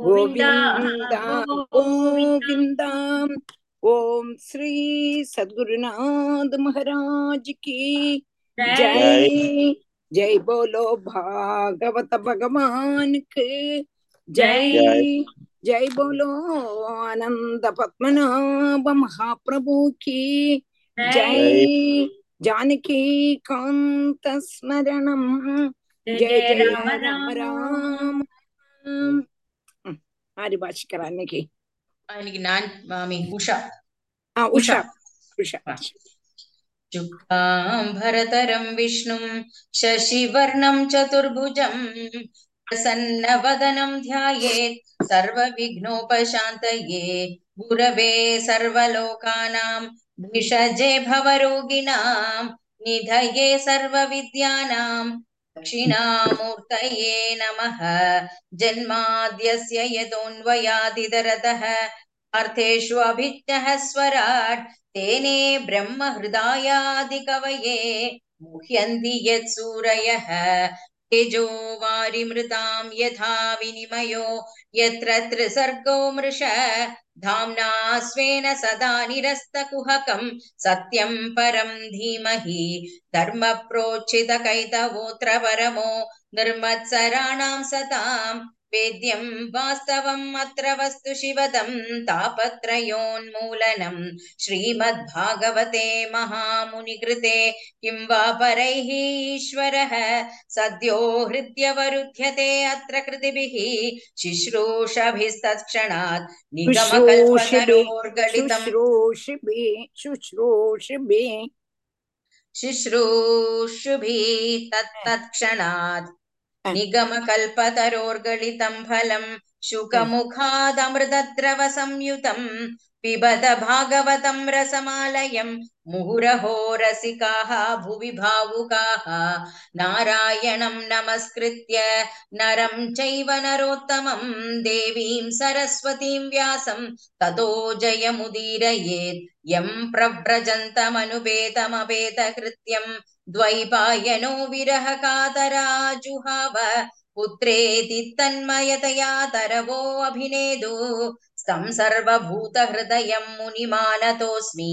கோவிந்தா கோவிந்தா கோவிந்தா கோவிந்தா ஓம் ஸ்ரீ சத்குருநாத் மகாராஜ் கி ஜெய் ஜெய் ஜெய் போலோ பாகவத பகவானுக்கு ஜெய் ஜெய் ஜெய் போலோ ஆனந்த பத்மநாப மகாபிரபு கி ஜெய் ஜெய் ஜானகி காந்த ஸ்மரணம் ஜெய ஜெய ஜெய ஜெய ராம ராம ராம ராம ம், ஆரி பாஷிக்கிறா இன்னைக்கு இன்னைக்கு நான் மாமி உஷா ஆ உஷா உஷா உஷா शुक्लाम्भरतरं विष्णुं शशिवर्णं चतुर्भुजं प्रसन्नवदनं ध्यायेत् सर्वविघ्नोपशान्तये गुरवे सर्वलोकानां भिषजे भवरोगिणां निधये सर्वविद्यानां दक्षिणामूर्तये नमः जन्माद्यस्य यतोऽन्वयादिदरतः अर्थेषु अभिज्ञः स्वराट् तेने ब्रह्महृदायादिकवये मुह्यन्ति यत्सूरयः तेजो वारिमृतां यथा विनिमयो यत्र त्रिसर्गो मृष धाम्ना स्वेन सदा निरस्तकुहकं सत्यं परं धीमहि धर्मप्रोचितकैतवोऽत्र परमो निर्मत्सराणां सतां वेद्यं वास्तवम् अत्र वस्तु शिवदं तापत्रयोन्मूलनं। श्रीमद्भागवते महामुनिकृते किं वा परैः ईश्वरः? सद्यो हृद्यवरुध्यते अत्र कृतिभिः। शुश्रूषभिस्तत्क्षणात् शुश्रूषिभि निगमकल्पतरोर्गलितम् शुश्रूषुभिः तत्तत्क्षणात् अ, निगमकल्पतरोर्गलितं फलं अ, शुकमुखादमृतद्रवसंयुतं पिबत भागवतं रसमालयं मुहुरहो रसिकाः भुवि भावुकाः नारायणं नमस्कृत्य नरं चैव नरोत्तमं देवीं सरस्वतीं व्यासं ततो जयमुदीरयेत् यं प्रव्रजन्तमनुपेतमपेतकृत्यं द्वैपायनो विरहकातराजुहाव पुत्रेति तन्मयतया तरवो अभिनेदु स्तं सर्वभूतहृदयं मुनिमानतोऽस्मि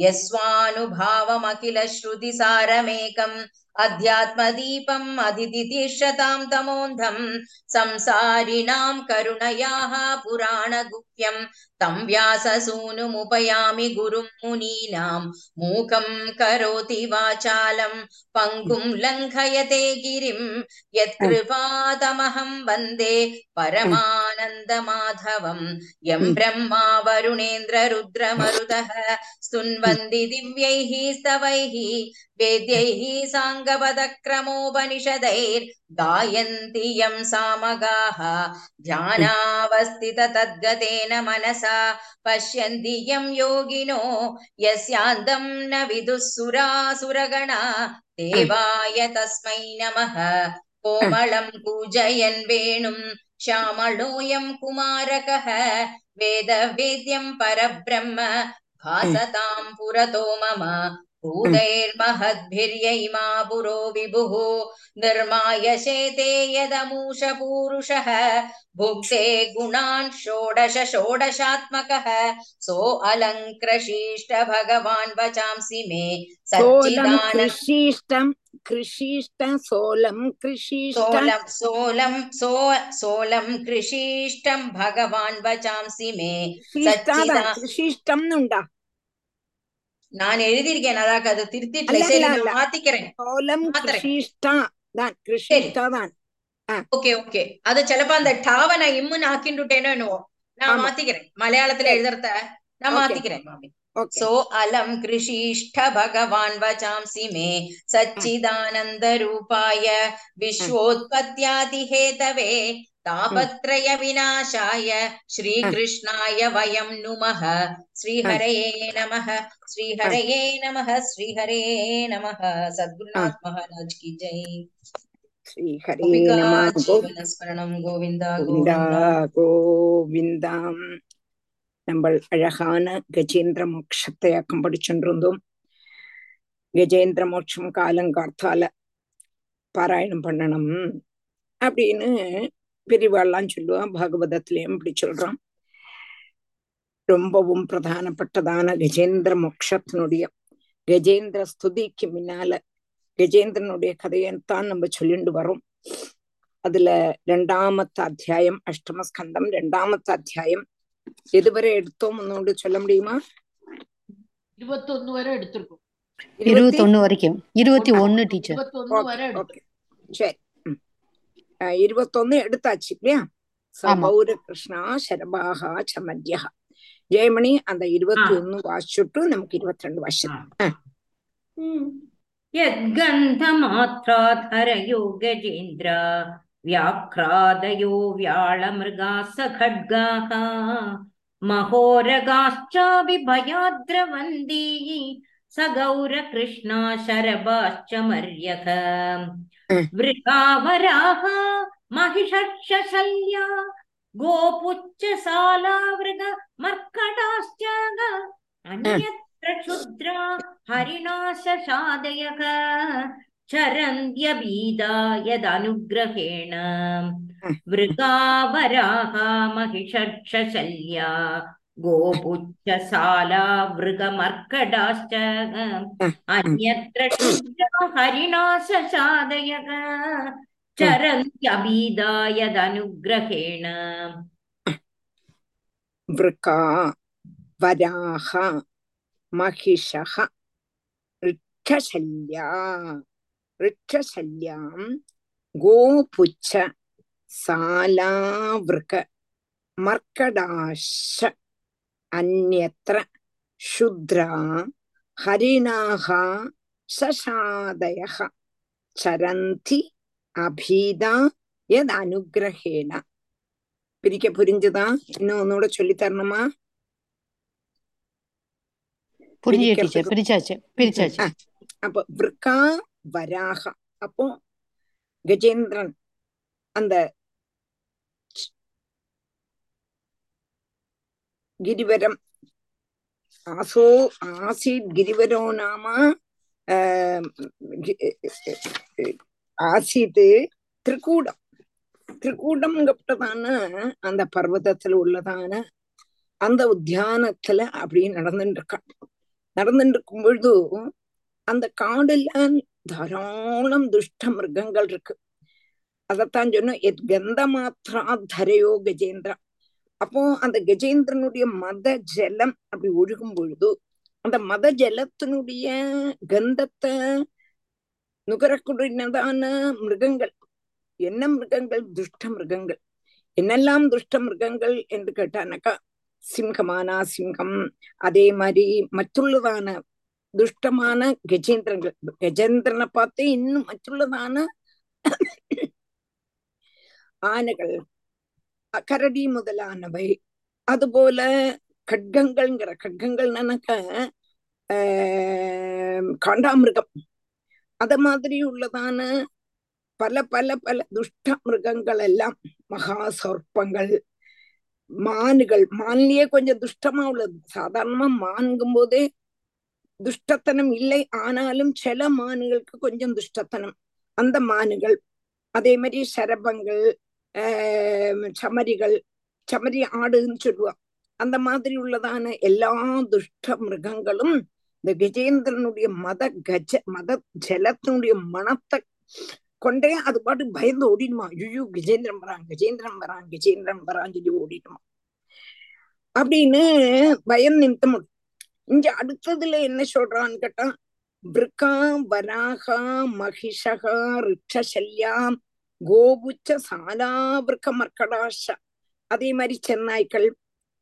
यस्वानुभावमखिलश्रुतिसारमेकम् अध्यात्मदीपम् अधितितिष्ठतां तमोन्धं संसारिणां करुणयाः पुराणगुह्यं तं व्याससूनुमुपयामि गुरुं मुनीनां मूकं करोति वाचालं पङ्गुं लङ्घयते गिरिं यत्कृपातमहं वन्दे परमानन्दमाधवं यं ब्रह्मा वरुणेन्द्ररुद्रमरुतः स्तुन्वन्ति दिव्यैः स्तवैः वेद्यैः साङ्गपदक्रमोपनिषदैर्गायन्ति यं सामगाः ध्यानावस्थिततद्गतेन मनसा पश्यन्ति यं योगिनो यस्यान्तं न विदुः सुरासुरगणा देवाय तस्मै नमः कोमलं पूजयन् वेणुं श्यामलोऽयं कुमारकः वेदवेद्यं परब्रह्म भासतां पुरतो मम भूतैर्महद्भिर्यैमा पुरो विभुः निर्माय शेते यदमूष पूरुषः भुक्ते गुणान् षोडश षोडशात्मकः सो अलङ्कृशिष्ट भगवान् वचांसि मे सच्चिदानशिष्टम् कृषिष्टं सोलं कृषिष्टं सोलं सो सोलं कृषिष्टं भगवान् वचांसि मे सच्चिदा कृषिष्टं उण्डा நான் எழுதியிருக்கேன் அதாக்கு அதை திருத்திட்டு மாத்திக்கிறேன். தான் ஓகே ஓகே. அது சிலப்போ அந்த டாவ நான் இம்முன்னு ஆக்கிண்டுட்டேனோ என்னவோ. நான் மாத்திக்கிறேன். மலையாளத்துல எழுதுறத நான் மாத்திக்கிறேன். சோ அலம் கிருஷிஷ்ட பகவான் வச்சாம்சி மே சச்சிதானந்த ரூபாய விஸ்வோத்பத்தியாதி ஹேதவே தாபத்ரய விநாசாய ஸ்ரீகிருஷ்ணாய வயம் நுமஹ ஸ்ரீஹரயே நமஹ ஸ்ரீஹரையே நமஹ ஸ்ரீஹரயே நமஹ சத்குருநாத் மகாராஜ் கி ஜெய். ஜீவனஸ்மரணம் கோவிந்தா கோவிந்தா கோவிந்தாம் நம்ம அழகான கஜேந்திர மோட்சத்தை அக்கம் படிச்சுருந்தோம் கஜேந்திர மோட்சம் காலங்கார்த்தால பாராயணம் பண்ணணும் அப்படின்னு பிரிவாள்லாம் சொல்லுவான் பாகவதத்திலையும் இப்படி சொல்றான் ரொம்பவும் பிரதானப்பட்டதான கஜேந்திர மோக்ஷத்தினுடைய கஜேந்திர ஸ்துதிக்கு முன்னால கஜேந்திரனுடைய கதையைத்தான் நம்ம சொல்லிட்டு வரோம் அதுல ரெண்டாமத்த அத்தியாயம் அஷ்டமஸ்கந்தம் ரெண்டாமத்த அத்தியாயம் எதுவரை எடுத்தோம் ஒன்னு சொல்ல முடியுமா இருபத்தி ஒன்னு வரை எடுத்திருக்கோம் இருபத்தி ஒன்னு வரைக்கும் இருபத்தி ஒன்னு டீச்சர் சரி ம். அஹ் இருபத்தொன்னு எடுத்தாச்சு இல்லையா ஆமா. சபௌர கிருஷ்ணா சரபாகா சமத்யா ஜெயமணி அந்த இருபத்தி ஒன்னு வாசிச்சுட்டு நமக்கு இருபத்தி ரெண்டு வாசிச்சு यद्गन्धमात्राधरयो गजेन्द्र व्याघ्रादयो व्याळमृगाः सखड्गाः महोरगाश्चापि भयाद्रवन्दी स गौरकृष्णा शरभाश्च मर्यः वृकावराः महिषशल्या गोपुच्च सालावृग मर्कटाश्च अन्यत्र क्षुद्रा हरिणाशशादयः चरन्त्यबीदा यदनुग्रहेण वृगावराः महिषक्षशल्या गोपुच्छसाला वृगमर्कडाश्च अन्यत्र क्षुद्रा हरिणाशशादयः चरन्त्यबीदा यदनुग्रहेण वृका वराह महिषः ऋक्षशल्या ऋक्षशल्यां गोपुच्छ सालावृक मर्कडाश அந்நத்திர ஷுத்ரா ஹரிணாக சசாதய சரந்தி அபீதா எத் அனுகிரகேன பிரிக்க புரிஞ்சுதா இன்னும் ஒன்னோட சொல்லி தரணுமா அப்போ விற்கா வராக அப்போ கஜேந்திரன் அந்த கிரிவரம். ஆசோ ஆசீத் கிரிவரோ நாம ஆம், கி- ஆசீத் திரிகூடம். அந்த பர்வதத்துல உள்ளதான அந்த உத்தியானத்துல அப்படி நடந்துட்டு இருக்கான் நடந்துட்டு இருக்கும் பொழுது அந்த காடுல தாராளம் துஷ்ட மிருகங்கள் இருக்கு. அதத்தான் சொன்னோம் எத் கந்த மாத்திரா தரையோ கஜேந்திரா அப்போ அந்த கஜேந்திரனுடைய மத ஜலம் அப்படி ஒழுகும் பொழுது அந்த மத ஜலத்தினுடைய கந்தத்தை நுகரக்கூடியதான மிருகங்கள். என்ன மிருகங்கள்? துஷ்ட மிருகங்கள். என்னெல்லாம் துஷ்ட மிருகங்கள் என்று கேட்டானாக்கா சிங்கமானா சிங்கம் அதே மாதிரி மற்றுள்ளதான துஷ்டமான கஜேந்திரங்கள். கஜேந்திரனை பார்த்து இன்னும் மற்றுள்ளதான ஆனைகள். கரடி முதலானவை. அதுபோல கட்கங்கள்ங்கிற கட்கங்கள்னாக்க ஆஹ் காண்டாமிருகம். அத மாதிரி உள்ளதான பல பல பல துஷ்ட மிருகங்கள் எல்லாம் மகா சொற்பங்கள் மான்கள். மான்லயே கொஞ்சம் துஷ்டமா உள்ளது. சாதாரணமா மான்கும் போதே துஷ்டத்தனம் இல்லை. ஆனாலும் சில மான்களுக்கு கொஞ்சம் துஷ்டத்தனம். அந்த மான்கள். அதே மாதிரி சரபங்கள் சமரிகள் சமரி ஆடுன்னு சொல்லுவா அந்த மாதிரி உள்ளதான எல்லா துஷ்ட மிருகங்களும் இந்த கஜேந்திரனுடைய மத கஜ மத ஜலத்தினுடைய மனத்தை கொண்டே அது பாட்டு பயந்து ஓடிடுமா? ஐயோ கஜேந்திரன் வரான் கஜேந்திரன் வரான் கஜேந்திரன் வரான்னு சொல்லி ஓடிடுமா? அப்படின்னு பயம் நிமித்தம் இங்க அடுத்ததுல என்ன சொல்றான்னு கேட்டா பிருக்கா வராகா மகிஷகா ரிட்சசல்யாம் கோபுச்ச சாலாவிருக்க மர்க்கடாஷ அதே மாதிரி சென்னாய்க்கள்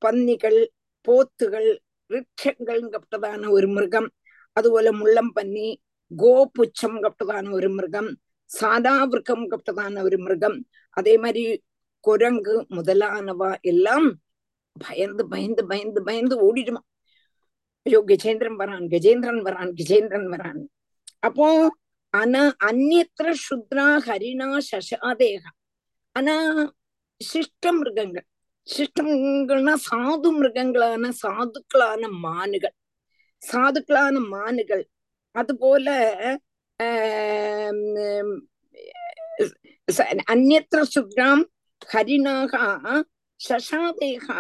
பன்னிகள் போத்துகள் ரிட்சங்கள்ங்கப்பட்டதான ஒரு மிருகம் അതുപോലെ മുള്ളം പന്നി ഗോപുച്ഛം കപ്പട്ടതാണ് ഒരു മൃഗം സാധാവൃക്കം കപ്പട്ടതാണ് ഒരു മൃഗം അതേ மாதிரி குரங்கு முதலானவ எல்லாம் பயந்து பயந்து பயந்து பயந்து ஓடிடுமா ஐயோ கஜேந்திரன் வரான் கஜேந்திரன் வரான் கஜேந்திரன் வரான் அப்போ ஆனா அந்நத்திர சுத்ரா ஹரிணா சசாதேகா. ஆனா சிஷ்ட மிருகங்கள். சிஷ்டங்கள்னா சாது மிருகங்களான சாதுக்களான மானுகள். சாதுக்களான மானுகள். அது போல அந்நத்திர சுத்ராம் ஹரிணாகா சசாதேகா.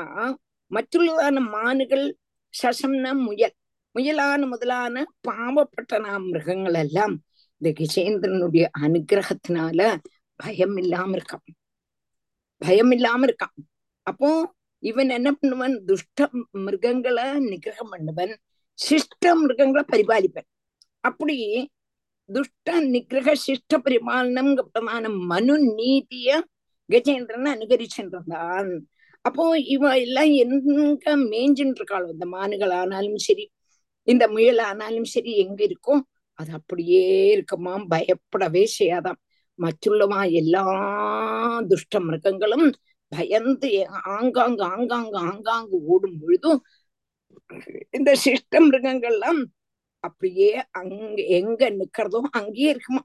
மற்றுள்ளதான மானுகள் சசம்னா முயல். முயலான முதலான பாவப்பட்டனா மிருகங்கள் எல்லாம். இந்த கஜேந்திரனுடைய அனுகிரகத்தினால பயம் இல்லாம இருக்கான். பயம் இல்லாம இருக்கான். அப்போ இவன் என்ன பண்ணுவன்? துஷ்ட மிருகங்களை நிகிரகம் பண்ணுவன். சிஷ்ட மிருகங்களை பரிபாலிப்பன். அப்படி துஷ்ட நிகிரக சிஷ்ட பரிபாலனம்ங்கிறதான மனு நீதிய கஜேந்திரன் அனுகரிச்சுருந்தான். அப்போ இவ எல்லாம் எங்க மேய்ஞ்சுட்டு இருக்காளோ இந்த மானுகள் ஆனாலும் சரி இந்த முயல் ஆனாலும் சரி எங்க இருக்கும் அது அப்படியே இருக்குமா? பயப்படவே செய்யாதாம். மற்றுள்ளவா எல்லா துஷ்ட மிருகங்களும் பயந்து ஆங்காங்கு ஆங்காங்கு ஆங்காங்கு ஓடும் பொழுதும் இந்த சிஷ்ட மிருகங்கள்லாம் அப்படியே அங்க எங்க நிக்கிறதோ அங்கேயே இருக்குமா?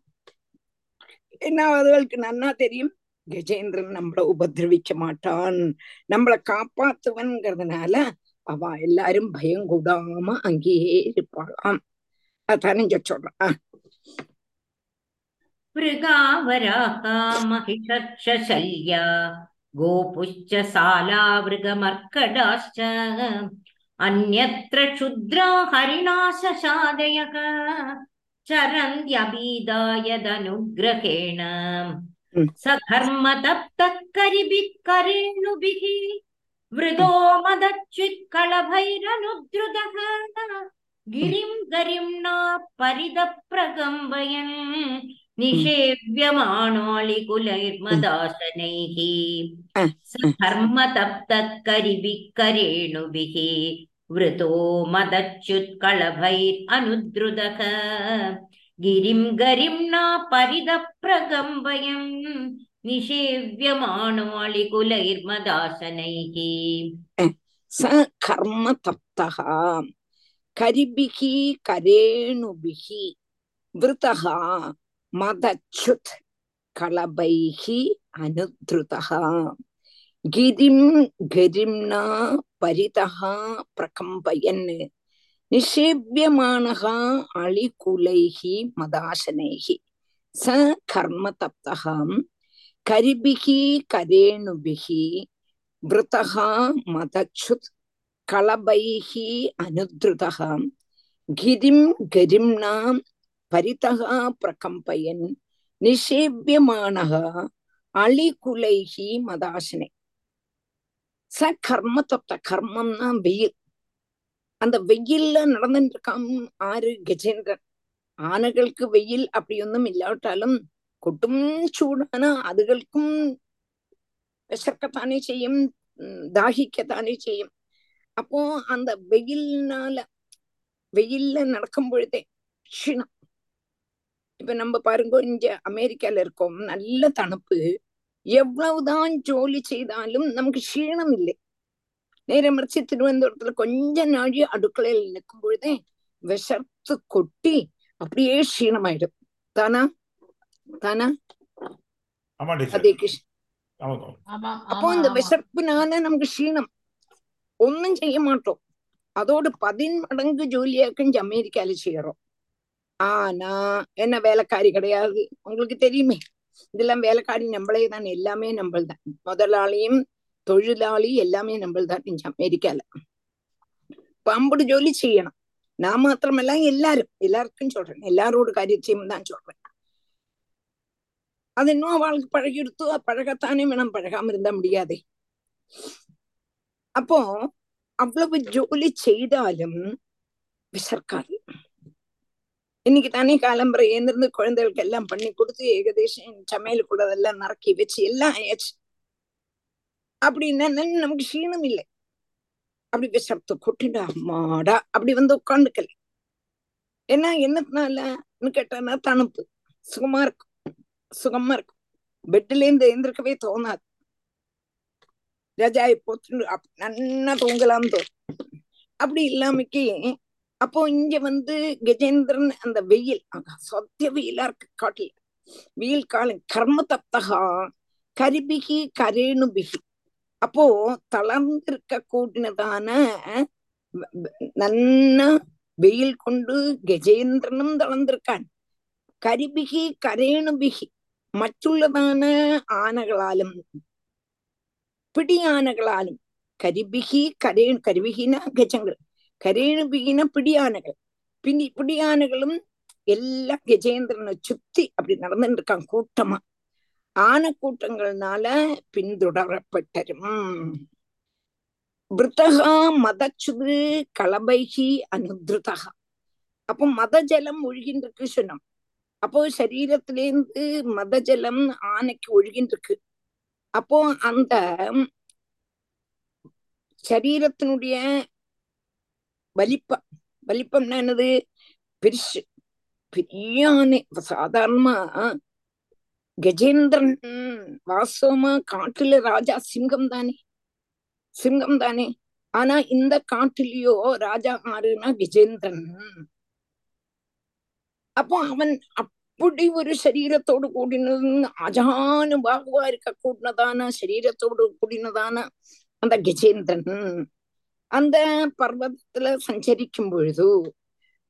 என்ன அதுகளுக்கு நன்னா தெரியும்? கஜேந்திரன் நம்மள உபதிரவிக்க மாட்டான். நம்மளை காப்பாத்துவன்கிறதுனால அவ எல்லாரும் பயம் கூடாம அங்கேயே இருப்பாளாம். பதினஞ்சு சொல்றேன் മൃഗാവരാഹ മഹിഷക്ഷശല്യ ഗോപുശ്ച സാലാവൃഗമർക്കടാശ്ച അന്യത്ര ക്ഷുദ്രാ ഹരിണാശാദയക ചരന്ത്യപീതായതനുഗ്രഹേണ സധർമ്മതപ്തക്കരിഭിക്കരേണുഭിः വൃതോ മദച്യുത്കളഭൈരനുദ്രുതः गिरिं गरिम्णा परिदप्रकम्बयन् निषेव्यमाणोऽलिकुलैर्मदासनैः सधर्मतप्तः करिभिः करेणुभिः वृतो मदच्युत्कलभैरनुद्रुतः गिरिं गरिम्णा परिदप्रकम्बयन् निषेव्यमाणोऽलिकुलैर्मदासनैः स कर्मतप्तः தப்தகா கரிபிகி கரேணுபிகி விருத்தகா மதச்சுத் களபைகி அனுத்ருதகா கிரிம் கரிம்னா பரிதகா பிரகம்பயன் நிஷேவியமானகா அழிகுலைகி மதாசனைகி ச கர்ம தப்தகாம் கரிபிகி கரேணுபிகி களபைஹி மதச்சுத் கிரிம் கரிம்னாம் பரிதகா பிரகம்பயன் நிஷேபியமானகா அழிகுலைஹி மதாசனே. ச கர்ம தப்த கர்மம்னா வெயில். அந்த வெயில்ல நடந்துட்டு இருக்கான் ஆறு கஜேந்திரன். ஆனைகளுக்கு வெயில் அப்படியொന്നും இல்லாவிட்டாலும் கொட்டும் சூடான அதுகளுக்கும் விசர்க்கத்தானே செய்யும் தாகிக்கத்தானே செய்யும். அப்போ அந்த வெயில்னால வெயில்ல நடக்கும் பொழுதே க்ஷீணம். இப்ப நம்ம பாருங்க இங்க அமெரிக்கால இருக்கோம் நல்ல தணுப்பு. எவ்வளவுதான் ஜோலி செய்தாலும் நமக்கு க்ஷீணம் இல்லை. நேரம் மறிச்சு திருவனந்தபுரத்துல கொஞ்ச நாழி அடுக்கலையில் நிற்கும் பொழுதே விஷர்த்து கொட்டி அப்படியே க்ஷீணமாயிடும். தானா? தானா? அதே கிருஷ்ண அப்போ இந்த ஆமா விசர்ப்பினால நமக்கு க்ஷீணம். ஒன்னும் செய்ய மாட்டோம் அதோடு பதின்மடங்கு ஜூலியாக்கும் அமெரிக்கால செய்யறோம் ஆனா என்ன வேலைக்காரி கிடையாது உங்களுக்கு தெரியுமே இதெல்லாம் வேலைக்காரி நம்மளே தான் எல்லாமே நம்மள்தான் முதலாளியும் தொழிலாளி எல்லாமே நம்மள்தான் தான் அமெரிக்கால பம்புடு ஜோலி செய்யணும் நான் மாத்திரமல்ல எல்லாரும் எல்லாருக்கும் சொல்றேன் எல்லாரோட காரியத்தையும் தான் சொல்றேன் அது இன்னும் அவளுக்கு பழகி எடுத்து பழகத்தானே வேணும் பழகாம இருந்தா முடியாதே அப்போ அவ்வளவு ஜோலி செய்தாலும் விசர்க்காது இன்னைக்கு தானே காலம்பரை ஏந்திருந்து குழந்தைகளுக்கு எல்லாம் பண்ணி கொடுத்து ஏகதேசம் சமையலுக்குள்ளதெல்லாம் நறுக்கி வச்சு எல்லாம் ஆயாச்சு அப்படின்னா நமக்கு க்ஷீணம் இல்லை அப்படி விசர்த்து கொட்டிடா மாடா அப்படி வந்து உட்காந்துக்கல ஏன்னா என்னத்தினாலன்னு கேட்டானா தணுப்பு சுகமா இருக்கும் சுகமா இருக்கும் பெட்ல இருந்து எந்திருக்கவே தோணாது ரஜாயை போட்டு நன்னா தூங்கலாம் தோணும் அப்படி இல்லாமக்கே அப்போ இங்க வந்து கஜேந்திரன் அந்த வெயில் சத்திய வெயிலா இருக்கு காட்டுல வெயில் காலம் கர்ம தப்தகா கரிபிகி கரேணுபிகி அப்போ தளர்ந்திருக்க கூடினதான நன்ன வெயில் கொண்டு கஜேந்திரனும் தளர்ந்திருக்கான் கரிபிகி கரேணுபிகி മറ്റുള്ളതാണ് ആനകളാലും பிடியானகளாலும். கரிபிகி கரே கருவிகினா கஜங்கள். கரேணுபிகின பிடியானகள். பிடி பிடியானகளும் எல்லாம் கஜேந்திரனை சுத்தி அப்படி நடந்துட்டு இருக்கான் கூட்டமா. ஆன கூட்டங்கள்னால பின்தொடரப்பட்டரும் விரதகா மதச்சுது களபைகி அனுதிருதகா. அப்போ மதஜலம் ஒழுகின்னு இருக்கு சொன்னோம். அப்போ சரீரத்திலேருந்து மதஜலம் ஆனைக்கு ஒழுகின்னு அப்போ அந்த சரீரத்தினுடைய வலிப்பம் வலிப்பம்னா என்னது? பெருசு பெரிய ஆனை இப்ப சாதாரணமா கஜேந்திரன் வாஸ்தவமா காட்டுல ராஜா சிங்கம் தானே? சிங்கம் தானே. ஆனா இந்த காட்டுலயோ ராஜா ஆறுனா கஜேந்திரன். அப்போ அவன் அப்படி ஒரு சரீரத்தோடு கூடினது அஜானுபாகுவா இருக்க கூடினதான சரீரத்தோடு கூடினதான அந்த கஜேந்திரன். அந்த பர்வதத்துல சஞ்சரிக்கும் பொழுது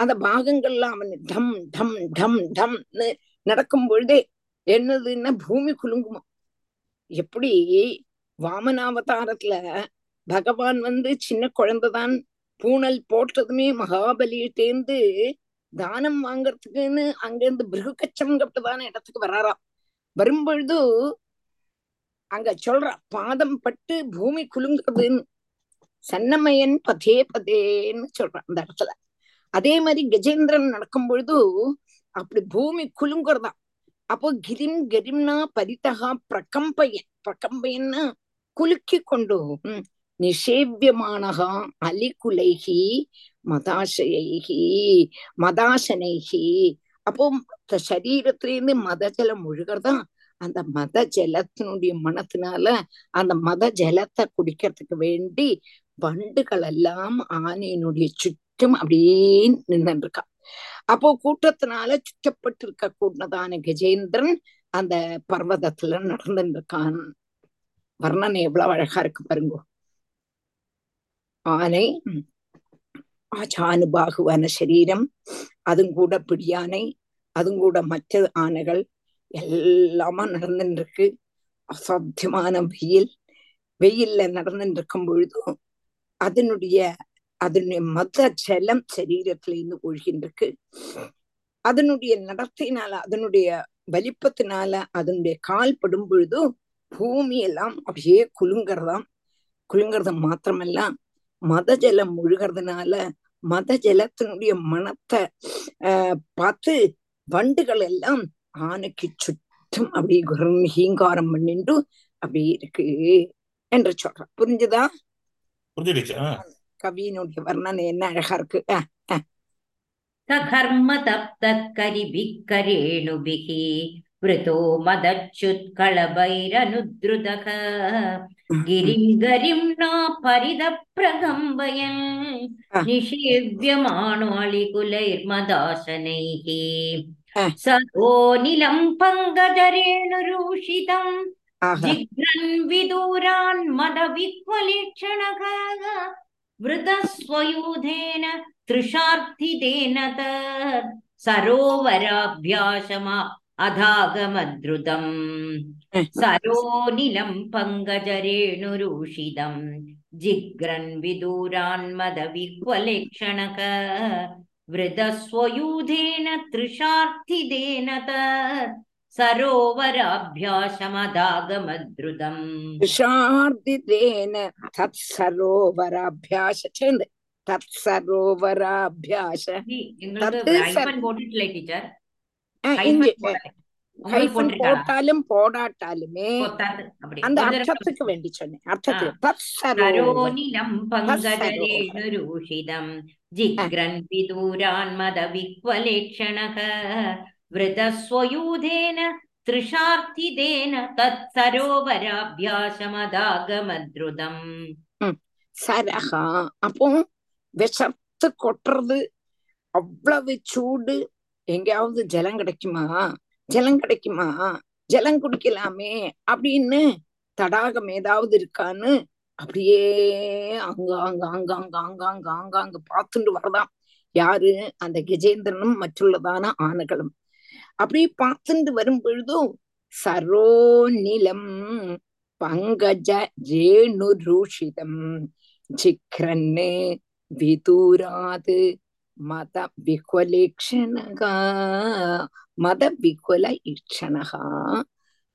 அந்த பாகங்கள்லாம் அவன் டம் டம் டம் டம்னு நடக்கும் பொழுதே என்னதுன்னா பூமி குலுங்குமா? எப்படி வாமனாவதாரத்துல பகவான் வந்து சின்ன குழந்தைதான் பூனல் போட்டதுமே மகாபலியிட்டேந்து தானம் வாங்கறதுக்குன்னு அங்கிருந்து பிருகுக்கச்சம்ங்கப்பட்டதான இடத்துக்கு வராராம் வரும்பொழுது அங்க சொல்ற பாதம் பட்டு பூமி குலுங்குறதுன்னு சன்னமயன் பதே பதேன்னு சொல்றான் அந்த இடத்துல. அதே மாதிரி கஜேந்திரன் நடக்கும் பொழுது அப்படி பூமி குலுங்குறதா அப்போ கிரிம் கரிம்னா பரிதகா பிரகம்பையன் பிரகம்பையன்னா குலுக்கி கொண்டு நிஷேவியமானகா அலிகுலைகி மதாசைகி மதாசனைகி. அப்போ சரீரத்திலேருந்து மதஜலம் ஒழுகிறதா அந்த மத ஜலத்தினுடைய மனத்தினால அந்த மத ஜலத்தை குடிக்கிறதுக்கு வேண்டி வண்டுகள் எல்லாம் ஆனையினுடைய சுற்றும் அப்படியே நின்று இருக்கா அப்போ கூட்டத்தினால சுற்றப்பட்டிருக்க கூடதான கஜேந்திரன் அந்த பர்வதத்துல நடந்துட்டு இருக்கான் வர்ணனை எவ்வளவு அழகா இருக்கு பாருங்க. ஆனை ஆச்சானுபாகுவான சரீரம் அதுவும் கூட பிடியானை அதுவும் கூட மற்ற ஆனைகள் எல்லாமா நடந்துட்டு இருக்கு அசாத்தியமான வெயில். வெயில்ல நடந்துட்டு இருக்கும் பொழுதும் அதனுடைய அதனுடைய மத ஜலம் சரீரத்துல இருந்து ஒழுகின்றிருக்கு அதனுடைய நடத்தையினால அதனுடைய வலிப்பத்தினால அதனுடைய கால் படும் பொழுதும் பூமி எல்லாம் அப்படியே குலுங்கறதாம். குலுங்கறது மாத்திரமல்ல மத ஜலம் முழுகிறதுனால மத ஜலத்தினுடைய மனத்தை ஆஹ் பார்த்து வண்டுகள் எல்லாம் ஆனைக்கு சுற்றும் அப்படி ஹீங்காரம் பண்ணிண்டு அப்படி இருக்கு என்று சொல்ற புரிஞ்சுதா? கவியினுடைய வர்ணனை என்ன அழகா இருக்கு? கர்ம தப்த கரிபிக்கரேணுபிகி. वृतो मदच्युत्कलभैरनुद्रुतः गिरिं गरिं नापरिदप्रगम्बयन् निषेव्यमाणोऽलिकुलैर्मदासनैः सतोनिलं पङ्गजरेणुरूषितम् जिघ्रन् विदूरान् मदविह्वलेक्षणः वृतस्वयूधेन तृषार्थितेन तत् सरोवराभ्यासमा अधागमद्रुतम् सरोनिलम् पङ्कजरेणुरूषितम् जिघ्रन्विदूरान्मदविह्वलेक्षणक वृतस्वयूधेन तृषार्थिदेन त சரோவராபியாசமதாகமத்ருதம் விஷார்திதேன தத் சரோவராபியாச சேர்ந்து தத் சரோவராபியாச போட்டுட்டு டீச்சர் போட்டாலும் போடாட்டாலுமே அந்த அர்த்தத்துக்கு வேண்டி சொன்னேன். அர்த்தத்துக்கு ஜிக்ரன் விதூரான் மத விக்வலேக்ஷணக விரதஸ்வயூதேன त्रिषार्थिदेन தத்சரோவராபியாசமதாகமத்ருதம் சரஹா அப்போ விஷத்து கொட்டுறது அவ்வளவு சூடு எங்கேயாவது ஜலம் கிடைக்குமா? ஜலம் கிடைக்குமா? ஜலம் குடிக்கலாமே அப்படின்னு தடாகம் ஏதாவது இருக்கான்னு அப்படியே அங்காங்க அங்க அங்க அங்க பார்த்துட்டு வரதான் யாரு? அந்த கஜேந்திரனும் மற்றுள்ளதான ஆணைகளும் அப்படியே பார்த்துட்டு வரும் பொழுதும் சரோ நிலம் பங்கஜ ரேணு ரூஷிதம் சிக்ரன்னு விதூராது மத விகுலேக்ஷணகா மத விகுல இக்ஷணகா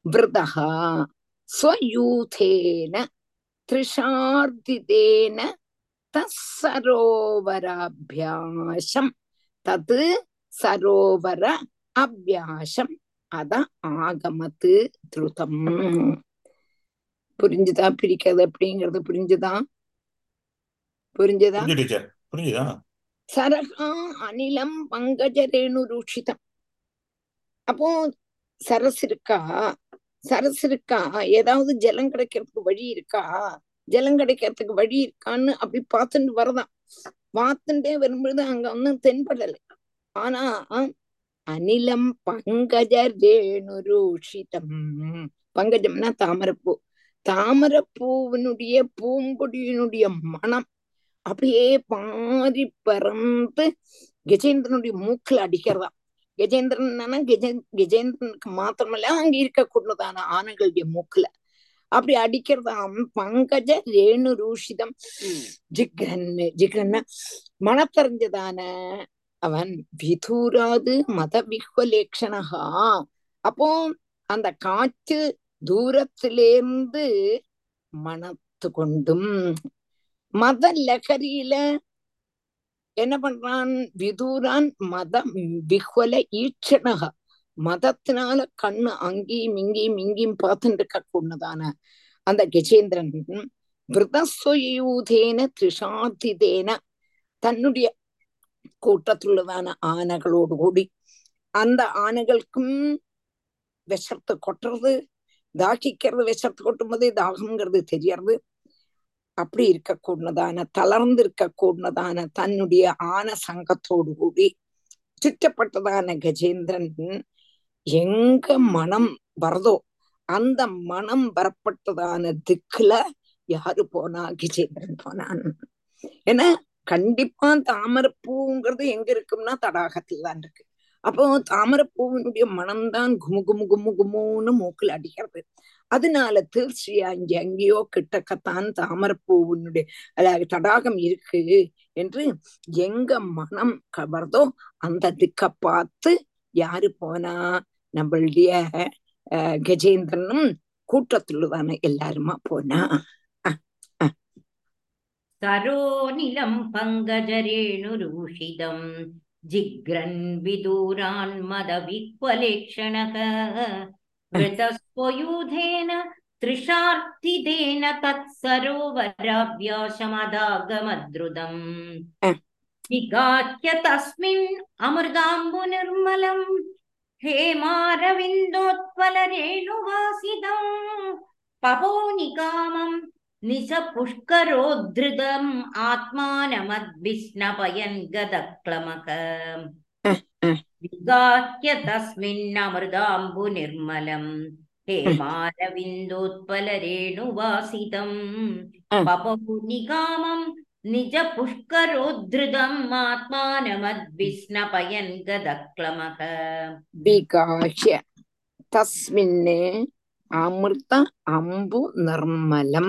விரதகா ஸ்வயூதேன த்ரிஷார்த்திதேன தரோவராபியாசம் தது சரோவர அபியாசம். அத ஆகமத்து திருதம் புரிஞ்சுதா? பிரிக்கிறது அப்படிங்கறது புரிஞ்சுதா? புரிஞ்சுதா? புரிஞ்சுதா? சரகா அனிலம் பங்கஜ ரேணு ரூஷிதம். அப்போ சரஸ் இருக்கா சரஸ் இருக்கா ஏதாவது ஜலம் கிடைக்கிறதுக்கு வழி இருக்கா? ஜலம் கிடைக்கிறதுக்கு வழி இருக்கான்னு அப்படி பார்த்துட்டு வரதான். பார்த்துட்டே வரும்பொழுது அங்க ஒன்னும் தென்படலை. ஆனா அனிலம் பங்கஜ ரேணுரூஷிதம் பங்கஜம்னா தாமரைப்பூ. தாமரப்பூவினுடைய பூம்பொடியினுடைய மனம். அப்படியே பாரி பறந்து கஜேந்திரனுடைய மூக்குல அடிக்கிறதா? கஜேந்திரன் கஜ கஜேந்திரனுக்கு மாத்திரமல்ல அங்க இருக்கக்கூடதான ஆனைகளுடைய மூக்குல. அப்படி அடிக்கிறதாம் பங்கஜ ரேணு ரூஷிதம். ஜிக்ரன்னு ஜிக்ரன்னா மனத்தறிஞ்சதான அவன் விதூராது மத விஹ்வலேக்ஷணகா அப்போ அந்த காற்று தூரத்திலேருந்து மனத்து கொண்டும் மத லகரியில என்ன பண்றான்? விதூரான் மதம் விஹ்வல ஈட்சணக மதத்தினால கண்ணு அங்கேயும் இங்கேயும் இங்கேயும் பார்த்துட்டு இருக்க கூடதான அந்த கஜேந்திரன் விரதஸ்வயூதேன திரிஷாதிதேன. தன்னுடைய கூட்டத்துள்ளதான ஆனைகளோடு கூடி அந்த ஆனைகளுக்கும் விஷத்தை கொட்டுறது தாகிக்கிறது விஷத்தை கொட்டும் போதே தாகம்ங்கிறது தெரியறது அப்படி இருக்கக்கூடதான தளர்ந்து இருக்கக்கூடதான தன்னுடைய ஆன சங்கத்தோடு கூடி சுற்றப்பட்டதான கஜேந்திரன் எங்க மனம் வரதோ அந்த மனம் வரப்பட்டதான திக்குல யாரு போனா கஜேந்திரன் போனான் ஏன்னா கண்டிப்பா தாமரப்பூங்கிறது எங்க இருக்கும்னா தடாகத்துல தான் இருக்கு அப்போ தாமரப்பூவினுடைய மனம்தான் குமு குமு குமு குமுன்னு மூக்கில் அடிக்கிறது அதனால தீர்ச்சியா இங்க எங்கேயோ கிட்டக்கத்தான் தாமரப்பூ உன்னுடைய அதாவது தடாகம் இருக்கு என்று எங்க மனம் கவர்தோ அந்த திக்க பார்த்து யாரு போனா? நம்மளுடைய கஜேந்திரனும் கூட்டத்துள்ளதான எல்லாருமா போனா? சரோநிலம் பங்கஜரேணுருஷிதம் ஜிக்ரன் விதூரான் மத விக்வலேக்ஷணக वृतस्वयूधेन त्रिशार्थिदेन तत्सरोवराभ्यासमदागमद्रुतम् निगाह्य तस्मिन् अमृताम्बुनिर्मलम् हेमारविन्दोत्पलरेणुवासितम् पपोनिकामम् निजपुष्करोद्धृतम् आत्मानमद्विस्नपयन् गदक्लमक विगाह्य तस्मिन्नमृदाम्बुनिर्मलम् हेमारविन्दोत्पलरेणुवासितम् पपौ निकामम् निजपुष्करोद्धृतम् आत्मानमद्विस्नपयन् गदक्लमक വികാഹ്യ തസ്മിന് അമൃത അമ്പു നിർമ്മലം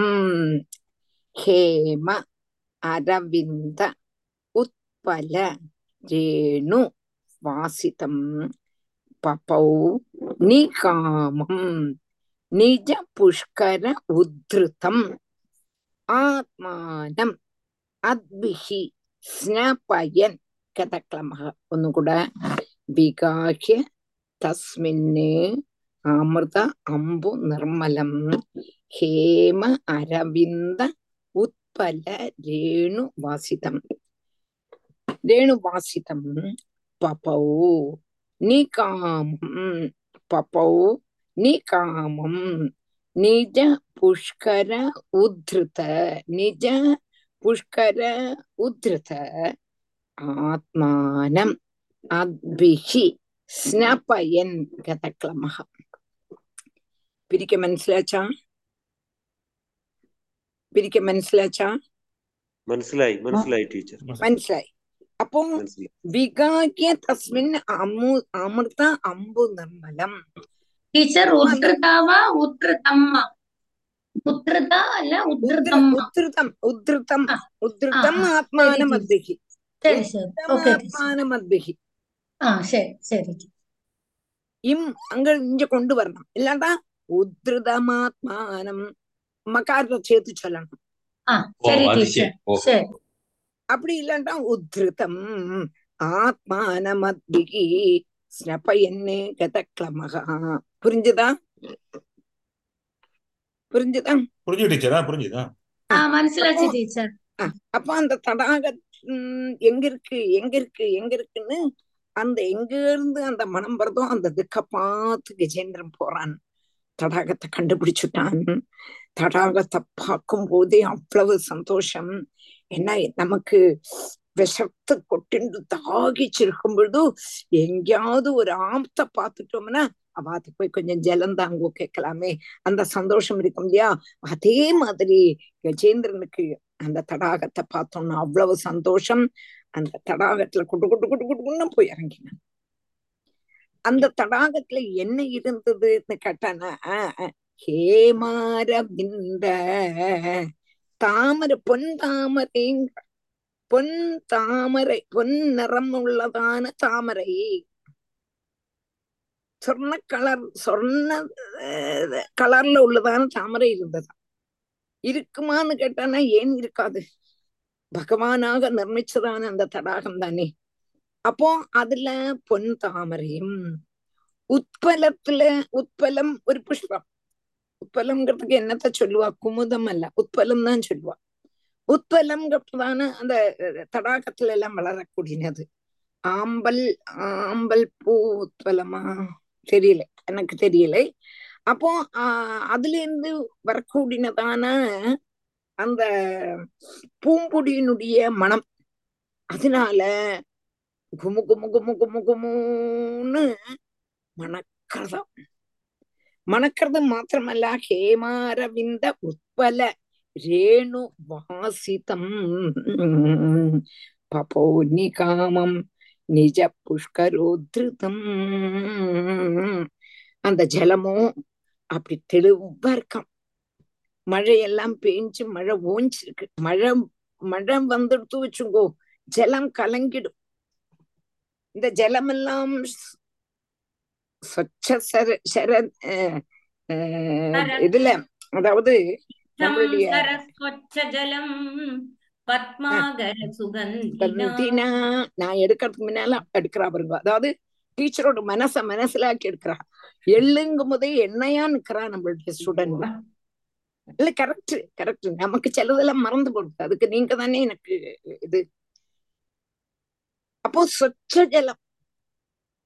ഹേമ അരവിന്ദ ഉത്പല രേണു വാസിതം പപൗ നികാമം നിജ പുഷ്കര ഉദ്ധൃതം ആത്മാനം അദ്വിഹി സ്നപയൻ കഥക്ലമ ഒന്നുകൂടെ വികാഹ്യ തസ്മിന് അമൃത അമ്പു നിർമ്മലം ഹേമ അരവിന്ദ ഉത്പല രേണുവാസിതം രേണുവാസിതം பபௌ நிகாமம் பபௌ நிகாமம் நிஜ புஷ்கர உத்ருத நிஜ புஷ்கர உத்ருத ஆத்மானம் அத்பிஹி ஸ்னபயன் கதக்லமஹ பிரிக்க மனசிலாச்சா? பிரிக்க மனசிலாச்சா? மனசிலாய் மனசிலாய் டீச்சர். மனசிலாய். അപ്പം വികാഗ്യ തസ്മിൻ അമു അമൃത അമ്പു നിർമ്മലം ടീച്ചർ ഉദ്ധൃതാവ ഉദ്ധൃതമ്മ ഉദ്ധൃത അല്ല ഉദ്ധൃതം ഉദ്ധൃതം ഉദ്ധൃതം ഉദ്ധൃതം ആത്മാനമദ്ഭിഹി ആത്മാനമദ്ഭിഹി ആ ശരി ശരി ഇം അങ്ങ് ഇഞ്ച കൊണ്ടുവരണം ഇല്ലാണ്ട ഉദ്ധൃതമാത്മാനം മക്കാരുടെ ചേർത്ത് ചൊല്ലണം ശരി ടീച്ചർ ശരി அப்படி இல்லாட்டா உத்ருதம் ஆத்மானமத்பிகி ஸ்னபயன்னு கதக்லமகா புரிஞ்சுதா? புரிஞ்சுதா? புரிஞ்சு டீச்சரா? புரிஞ்சுதா? மனசிலாச்சு டீச்சர். அப்ப அந்த தடாக எங்க இருக்கு எங்க இருக்கு எங்க இருக்குன்னு அந்த எங்க இருந்து அந்த மனம் வருதோ அந்த திக்க பார்த்து கஜேந்திரன் போறான். தடாகத்தை கண்டுபிடிச்சுட்டான். தடாகத்தை பார்க்கும் போதே அவ்வளவு சந்தோஷம். என்ன நமக்கு விஷத்து கொட்டிண்டு தாகிச்சிருக்கும் பொழுது எங்கேயாவது ஒரு ஆபத்தை பார்த்துட்டோம்னா அவாத்து போய் கொஞ்சம் ஜலம் தாங்கோ கேட்கலாமே. அந்த சந்தோஷம் இருக்கும் இல்லையா? அதே மாதிரி கஜேந்திரனுக்கு அந்த தடாகத்தை பார்த்தோம்னா அவ்வளவு சந்தோஷம். அந்த தடாகத்துல குட்டு குட்டு குட்டு குட்டுன்னு போய் இறங்கினான். அந்த தடாகத்துல என்ன இருந்ததுன்னு கேட்டானா ஹேமாரவிந்த தாமரை பொன் தாமரைங்க பொன் தாமரை பொன் நிறம் உள்ளதான தாமரை. சொர்ண கலர் சொர்ண கலர்ல உள்ளதான தாமரை இருந்ததா. இருக்குமான்னு கேட்டானா ஏன் இருக்காது? பகவானாக நிர்மிச்சதான அந்த தடாகம் தானே. அப்போ அதுல பொன் தாமரையும் உத்பலத்துல உத்பலம் ஒரு புஷ்பம். உட்பலம்ங்கிறதுக்கு என்னத்த சொல்லுவா குமுதம் அல்ல உட்பலம் தான் சொல்லுவா உட்பலம்ங்கிறதான அந்த தடாகத்துல எல்லாம் வளரக்கூடியது ஆம்பல் ஆம்பல் பூ உட்பலமா தெரியல எனக்கு தெரியல அப்போ ஆஹ் அதுல இருந்து வரக்கூடியதான அந்த பூம்பொடியினுடைய மனம் அதனால குமு குமு குமு குமு குமுன்னு மணக்கிறதா மணக்கிறது மாத்திரமல்ல ஹேமாரவிந்த உட்பல ரேணு வாசிதம் பபோனி காமம் நிஜ புஷ்கரோத்ருதம். அந்த ஜலமும் அப்படி தெளிவா இருக்காம். மழையெல்லாம் பேஞ்சு மழை ஓஞ்சிருக்கு. மழை மழை வந்துடுத்து வச்சுங்கோ ஜலம் கலங்கிடும். இந்த ஜலமெல்லாம் சொச்ச சர சர அஹ், அஹ், இதுல அதாவது நான் எடுக்கிறதுக்கு முன்னால எடுக்கிறா பாருங்க அதாவது டீச்சரோட மனச மனசிலாக்கி எடுக்கிறா எள்ளுங்கும் போதே எண்ணெயா நிக்கிறா நம்மளுடைய ஸ்டூடெண்ட் இல்ல கரெக்ட் கரெக்ட் நமக்கு சிலதெல்லாம் மறந்து போடுது அதுக்கு நீங்க தானே எனக்கு இது அப்போ சொச்ச ஜலம்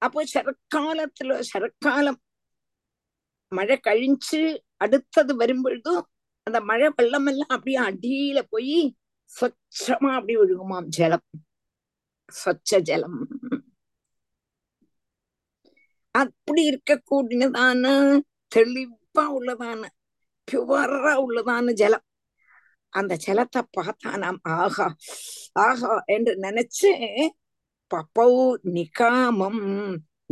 அப்போ ശരക്കാലത്തില് ശരക്കാലം மழை கழிஞ்சு அடுத்தது வரும்பொழுதும் அந்த மழை வெள்ளம் எல்லாம் அப்படியே அடியில போய் சொச்சமா அப்படி ஒழுகுமாம் ஜலம் சொச்ச ஜலம் அப்படி இருக்கக்கூடியதான தெளிவா உள்ளதான பியூரா உள்ளதான ஜலம் அந்த ஜலத்தை பார்த்தானாம் ஆஹா ஆஹா என்று நினைச்சு பபௌ நிகாமம்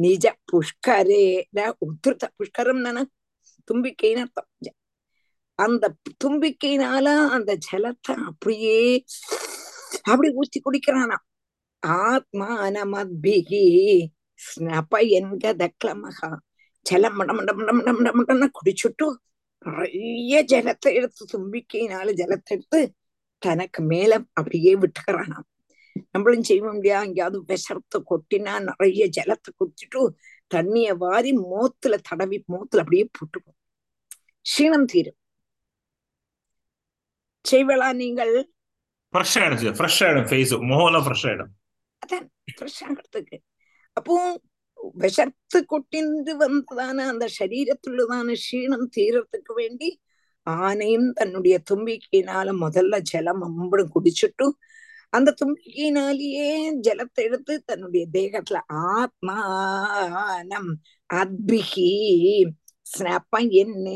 நிஜ புஷ்கரே. உத்திருத்த புஷ்கரம் தானே தும்பிக்கைன்னு அர்த்தம். அந்த தும்பிக்கையினால அந்த ஜலத்தை அப்படியே அப்படி ஊத்தி குடிக்கிறானா? ஆத்மானமத்பிகி ஸ்னபயன் கதக்லமகா ஜலம் மட மட மட மட மட மடன்னு குடிச்சுட்டு நிறைய ஜலத்தை எடுத்து தும்பிக்கையினால ஜலத்தை எடுத்து தனக்கு மேல அப்படியே விட்டுக்கிறானாம். நம்மளும் செய்வோம் இல்லையா? எங்கேயாவது விஷத்தை கொட்டினா நிறைய ஜலத்தை குடிச்சிட்டு தண்ணிய வாரி மோத்துல தடவி மோத்துல அப்படியே போட்டுப்போம் க்ஷீணம் தீரும். செய்வலா நீங்கள்? ஃப்ரெஷ் ஆயிடும் ஃப்ரெஷ் ஆயிடும் ஃபேஸ் முகம்லாம் ஃப்ரெஷ் ஆயிடும் அதான். ஃப்ரெஷ் ஆகிறதுக்கு அப்போ விஷத்து கொட்டிந்து வந்ததான அந்த சரீரத்துள்ளதான க்ஷீணம் தீரத்துக்கு வேண்டி ஆனையும் தன்னுடைய தும்பிக்கையினால முதல்ல ஜலம் அம்படும் குடிச்சிட்டு அந்த தும்பிக்கையினாலேயே ஜலத்தை எடுத்து தன்னுடைய தேகத்துல ஆத்மானம். அத்பிகி. ஸ்னப்ப என்ன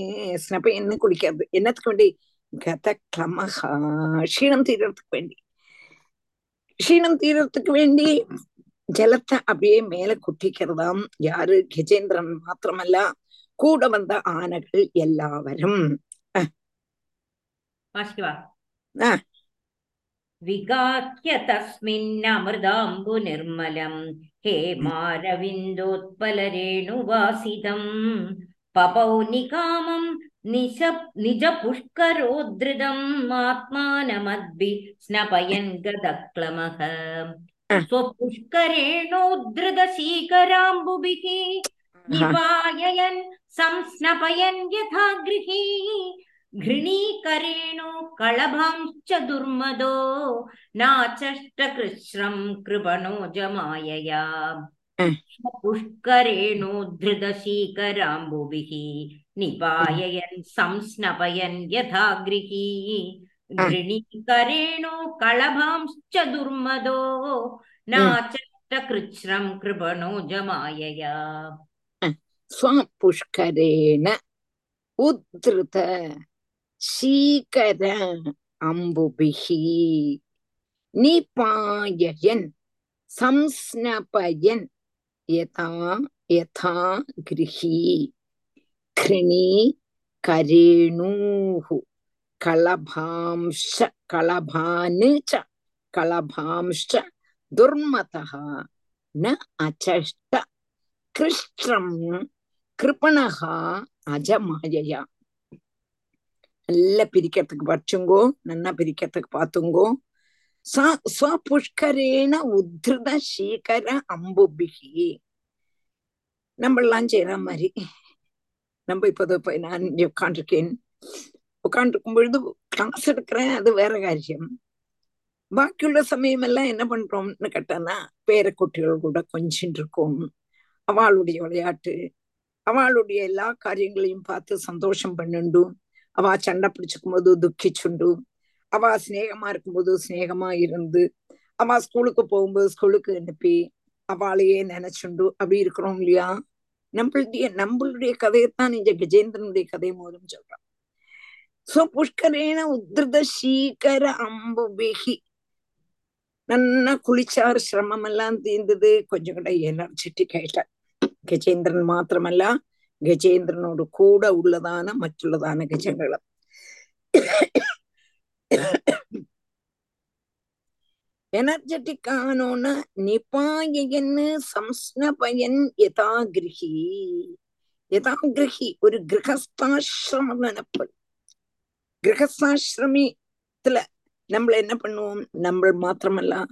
ஸ்னப்ப என்ன குடிக்கிறது. என்னத்துக்கு வேண்டி? கத கிளமகா க்ஷீணம் தீரத்துக்கு வேண்டி. க்ஷீணம் தீரத்துக்கு வேண்டி ஜலத்தை அப்படியே மேல குட்டிக்கிறதாம். யாரு? கஜேந்திரன் மாத்திரமல்ல. கூட வந்த ஆனைகள் எல்லாவரும். அஹ். विगाह्य तस्मिन्नमृदाम्बुनिर्मलम् हे मारविन्दोत्पलरेणुवासितम् पपौ निकामम् निश निजपुष्करोद्धृतम् आत्मानमद्भि स्नपयन् गदक्लमः स्वपुष्करेणोद्धृतशीकराम्बुभिः निवाययन् संस्नपयन् यथा गृही घृणीकरेणो कलभांश्च दुर्मदो नाचष्टकृश्रम् कृपणो जमायया पुष्करेणो धृतशीकराम्बुभिः निपाययन् संस्नपयन् यथा गृही घृणीकरेणो कलभांश्च दुर्मदो नाचष्टकृच्छ्रम् कृपणो जमायया स्वापुष्करेण उद्धृत शीकर अम्बुभिः निपाययन् संस्नपयन् यथा यथा गृही घृणी करेणुः कलभांश कलभान् च कलभांश्च दुर्मतः न अचष्ट कृष्ट्रम् கிருபணகா அஜமாயையா நல்லா பிரிக்கிறதுக்கு படிச்சுங்கோ நல்லா பிரிக்கிறதுக்கு பார்த்துங்கோ. ச ஸ்வபுஷ்கரேன உத்ருத சீகர அம்புபிகி. நம்ம எல்லாம் செய்யற மாதிரி. நம்ம இப்போது இப்போ நான் இங்க உட்காந்துருக்கேன் உட்காந்துருக்கும் பொழுது கிளாஸ் எடுக்கிறேன் அது வேற காரியம். பாக்கியுள்ள சமயம் எல்லாம் என்ன பண்றோம்னு கேட்டானா பேரக்குட்டிகள் கூட கொஞ்சின்னு இருக்கோம். அவளுடைய விளையாட்டு அவளுடைய எல்லா காரியங்களையும் பார்த்து சந்தோஷம் பண்ணுண்டும் அவ சண்டை பிடிச்சிக்கும் போது துக்கிச்சுண்டு அவ சிநேகமா இருக்கும்போது சிநேகமா இருந்து அவ ஸ்கூலுக்கு போகும்போது ஸ்கூலுக்கு அனுப்பி அவளையே நினைச்சுண்டு அப்படி இருக்கிறோம் இல்லையா? நம்மளுடைய நம்மளுடைய கதையை தான் இந்த கஜேந்திரனுடைய கதை மூலம் சொல்றான் சோ புஷ்கரேன உத்ருத சீக்கர அம்புபிகி நன்னா குளிச்சார் சிரமம் எல்லாம் தீர்ந்தது. கொஞ்சம் கூட எனர்ஜெட்டிக் ஆயிட்டார் கஜேந்திரன் மாத்திரமல்ல. ഗജേന്ദ്രനോട് കൂടെ ഉള്ളതാണ് മറ്റുള്ളതാണ് ഗജങ്ങളും எனர்ஜெட்டிக் ஆனோன்னா நிபாயன்னு சம்ஸ்னபயன் யதாகிருஹி யதாகிருஹி ஒரு கிரகஸ்தாசிரமம் நினைப்பது கிரகஸ்தாசிரமத்துல நம்மள என்ன பண்ணுவோம்? நம்ம மாத்திரமல்ல.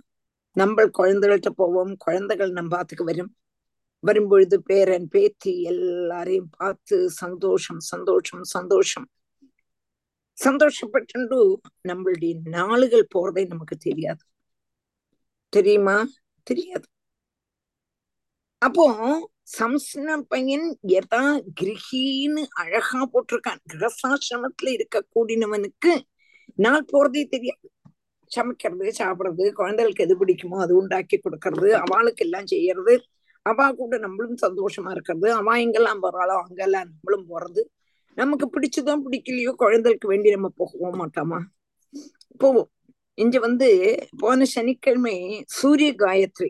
நம்ம குழந்தைகள்கிட்ட போவோம். குழந்தைகள் நம்ம பாத்துக்கு வரும். வரும்பொழுது பேரன் பேத்தி எல்லாரையும் பார்த்து சந்தோஷம் சந்தோஷம் சந்தோஷம். சந்தோஷப்பட்டு நம்மளுடைய நாளுகள் போறதே நமக்கு தெரியாது. தெரியுமா? தெரியாது. அப்போ சம்ஸ்ன பையன் எதா கிரகின்னு அழகா போட்டிருக்கான். கிரகசாசிரமத்துல இருக்க கூடினவனுக்கு நாள் போறதே தெரியாது. சமைக்கிறது சாப்பிடுறது குழந்தைகளுக்கு எது பிடிக்குமோ அது உண்டாக்கி கொடுக்கறது அவளுக்கு எல்லாம் செய்யறது. அவா கூட நம்மளும் சந்தோஷமா இருக்கிறது. அவா எங்கெல்லாம் போறாளோ அங்கெல்லாம் நம்மளும் போறது நமக்கு பிடிச்சதோ பிடிக்கலையோ குழந்தைகளுக்கு வேண்டி நம்ம போகவோ மாட்டோமா? போவோம். இங்க வந்து போன சனிக்கிழமை சூரிய காயத்ரி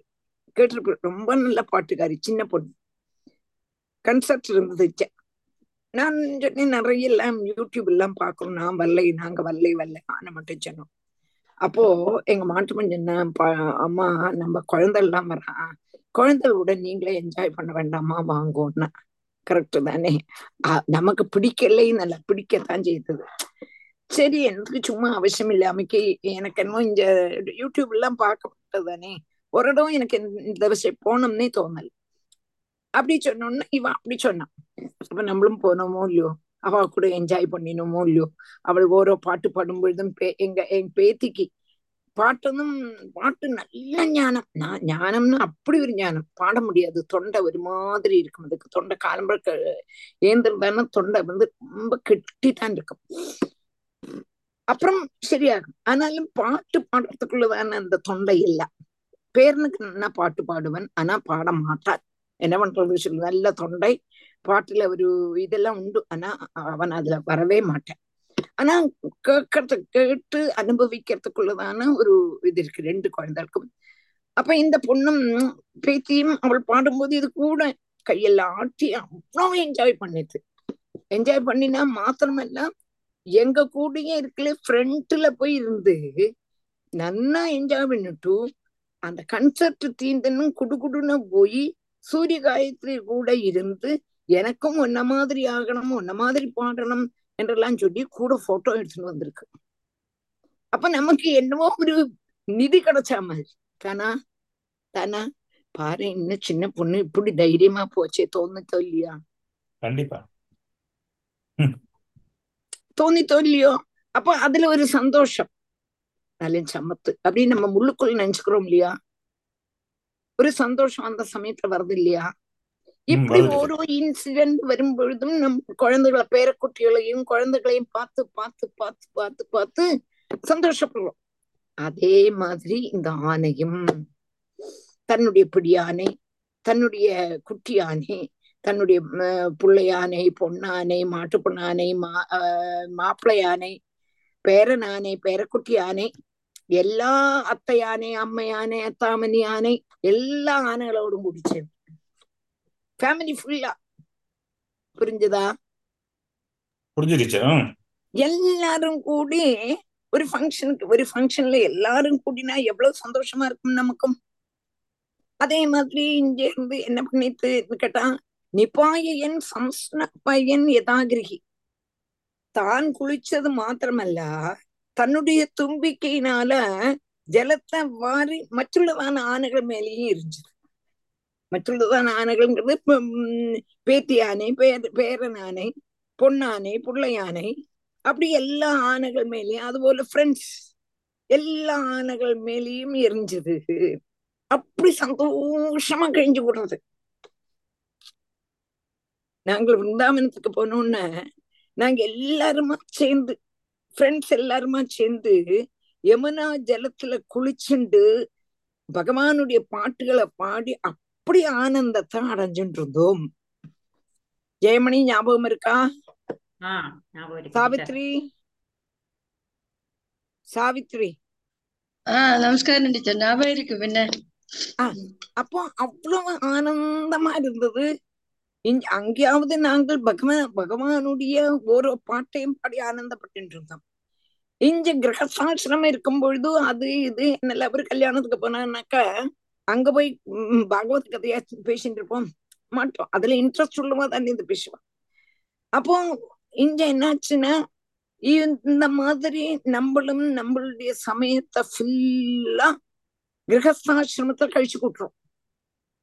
கேட்டிருப்ப ரொம்ப நல்ல பாட்டுக்காரி சின்ன பொண்ணு. கன்சர்ட் இருந்தது நான் சொன்னேன் நிறைய எல்லாம் யூடியூப் எல்லாம் பாக்குறோம் நான் வரலை நாங்க வரலை வரல. ஆனா மட்டும் சொன்னோம். அப்போ எங்க மாட்டு சொன்ன அம்மா நம்ம குழந்தை எல்லாம் வரான் குழந்தைகளுடன் நீங்களே என்ஜாய் பண்ண வேண்டாமா? வாங்கோன்னா. கரெக்ட் தானே. நமக்கு பிடிக்கலை நல்லா பிடிக்கத்தான் செய்தது. சரி எனக்கு சும்மா அவசியம் இல்லாமக்கு எனக்கு என்னமோ இந்த யூடியூப் எல்லாம் பார்க்கப்பட்டது தானே ஒரு இடம் எனக்கு இந்த விஷயம் போனோம்னே தோணல். அப்படி சொன்னோன்னா இவன் அப்படி சொன்னான். அப்ப நம்மளும் போனோமோ இல்லையோ? அவ கூட என்ஜாய் பண்ணினோமோ இல்லையோ? அவள் ஓரோ பாட்டு பாடும் பொழுதும் எங்க என் பேத்திக்கு பாட்டொന്നും பாட்டு நல்ல ஞானம். நான் ஞானம்னு அப்படி ஒரு ஞானம். பாட முடியாது. தொண்டை ஒரு மாதிரி இருக்கும். அதுக்கு தொண்டை காலம்பர ஏந்திரதான தொண்டை வந்து ரொம்ப கெட்டித்தான் இருக்கும். அப்புறம் சரியாகும். ஆனாலும் பாட்டு பாடுறதுக்குள்ளதான அந்த தொண்டை இல்லை. பேரனுக்கு நல்லா பாட்டு பாடுவன்? ஆனா பாட மாட்டார் என்ன பண்றது? சொல்லு. நல்ல தொண்டை. பாட்டுல ஒரு இதெல்லாம் உண்டு. ஆனா அவன் அதுல வரவே மாட்டான். ஆனா கேட்கறது கேட்டு அனுபவிக்கிறதுக்குள்ளதான ஒரு இது இருக்கு. ரெண்டு குழந்தைகளுக்கும். அப்ப இந்த பொண்ணும் பேத்தியும் அவள் பாடும்போது இது கூட கையெல்லாம் ஆட்டி அவ்வளோ என்ஜாய் பண்ணிது. என்ஜாய் பண்ணினா மாத்திரமல்ல எங்க கூடயே இருக்கல ஃப்ரண்ட்ல போய் இருந்து நல்லா என்ஜாய் பண்ணிட்டு அந்த கன்சர்ட் தீந்தனும் குடுகுடுன்னு போய் சூரிய காயத்ரி கூட இருந்து எனக்கும் ஒன்ன மாதிரி ஆகணும் ஒன்ன மாதிரி பாடணும் என்றெல்லாம் சொல்லி கூட போட்டோ எடுத்துட்டு வந்திருக்கு. அப்ப நமக்கு என்னவோ ஒரு நிதி கிடைச்ச மாதிரி. தானா? தானா? பாரு இன்னும் சின்ன பொண்ணு இப்படி தைரியமா போச்சே தோணுத்தோ இல்லையா? கண்டிப்பா. தோணித்தோ இல்லையோ? அப்ப அதுல ஒரு சந்தோஷம். நல்ல சமத்து. அப்படின்னு நம்ம முள்ளுக்குள்ள நினைச்சுக்கிறோம் இல்லையா? ஒரு சந்தோஷம் அந்த சமயத்துல வருது இல்லையா? இப்படி ஓரோ இன்சிடென்ட் வரும் பொழுதும் நம் குழந்தைகளை பேரக்குட்டிகளையும் குழந்தைகளையும் பார்த்து பார்த்து பார்த்து பார்த்து பார்த்து சந்தோஷப்படுறோம் அதே மாதிரி இந்த ஆணையும் தன்னுடைய பிடி யானை தன்னுடைய குட்டி யானை தன்னுடைய ம- புள்ளை யானை பொன்னானை மாட்டு பொன்னானை மா மாப்பிள்ளை யானை பேரன் யானை பேரக்குட்டி யானை எல்லா அத்தை யானை அம்மை யானை அத்தாமணி யானை எல்லா ஆனைகளோடும் குடிச்சேன் ஃபேமிலி ஃபுல்லா புரிஞ்சுதா? புரிஞ்சு டீச்சர் ம். எல்லாரும் கூடி ஒரு ஃபங்க்ஷனுக்கு ஒரு ஃபங்க்ஷன்ல எல்லாரும் கூடினா எவ்வளவு சந்தோஷமா இருக்கும் நமக்கும்? அதே மாதிரி இங்க இருந்து என்ன பண்ணிட்டு கேட்டா நிபாயன் சம்ஸ்னப்பயன் யதாகிரிகி. தான் குளிச்சது மாத்திரமல்ல தன்னுடைய தும்பிக்கையினால ஜலத்தை வாரி மற்றுள்ளதான ஆனைகள் மேலேயும் இருந்துச்சு மற்றுள்ளதான ஆனைகள்ங்கிறது பேத்தி யானை பேர பேரன் யானை பொன்னானை புள்ளை யானை அப்படி எல்லா ஆனைகள் மேலேயும் அதுபோல ஃப்ரெண்ட்ஸ் எல்லா ஆனைகள் மேலேயும் எரிஞ்சது. அப்படி சந்தோஷமா கழிஞ்சு போடுறது. நாங்கள் விருந்தாவனத்துக்கு போனோம்னா நாங்க எல்லாருமா சேர்ந்து ஃப்ரெண்ட்ஸ் எல்லாருமா சேர்ந்து யமுனா ஜலத்துல குளிச்சுண்டு பகவானுடைய பாட்டுகளை பாடி அப்படி ஆனந்தத்தை அடைஞ்சுட்டு இருந்தோம் ஜெயமணி ஞாபகம் இருக்கா? சாவித்ரி? சாவித்ரி. ஆ நமஸ்காரம் டீச்சர். ஞாபகம் இருக்கு பின்ன அப்போ அவ்வளவு ஆனந்தமா இருந்தது. அங்கேயாவது நாங்கள் பகவான் பகவானுடைய ஓரோ பாட்டையும் பாடி ஆனந்தப்பட்டு இருந்தோம் இங்க கிரகசாசிரமம் இருக்கும் பொழுது அது இது என்னெல்லாம் ஒரு கல்யாணத்துக்கு போனான்னாக்கா அங்க போய் ம், பாகவத் கதையா பேசிட்டு இருப்போம் மாட்டோம். அதுல இன்ட்ரெஸ்ட் உள்ளவா தானே இது பேசுவான் அப்போ இங்க என்னாச்சுன்னா இந்த மாதிரி நம்மளும் நம்மளுடைய சமயத்தை ஃபுல்லா கிரகஸ்தாசிரமத்தை கழிச்சு கூட்டுறோம்.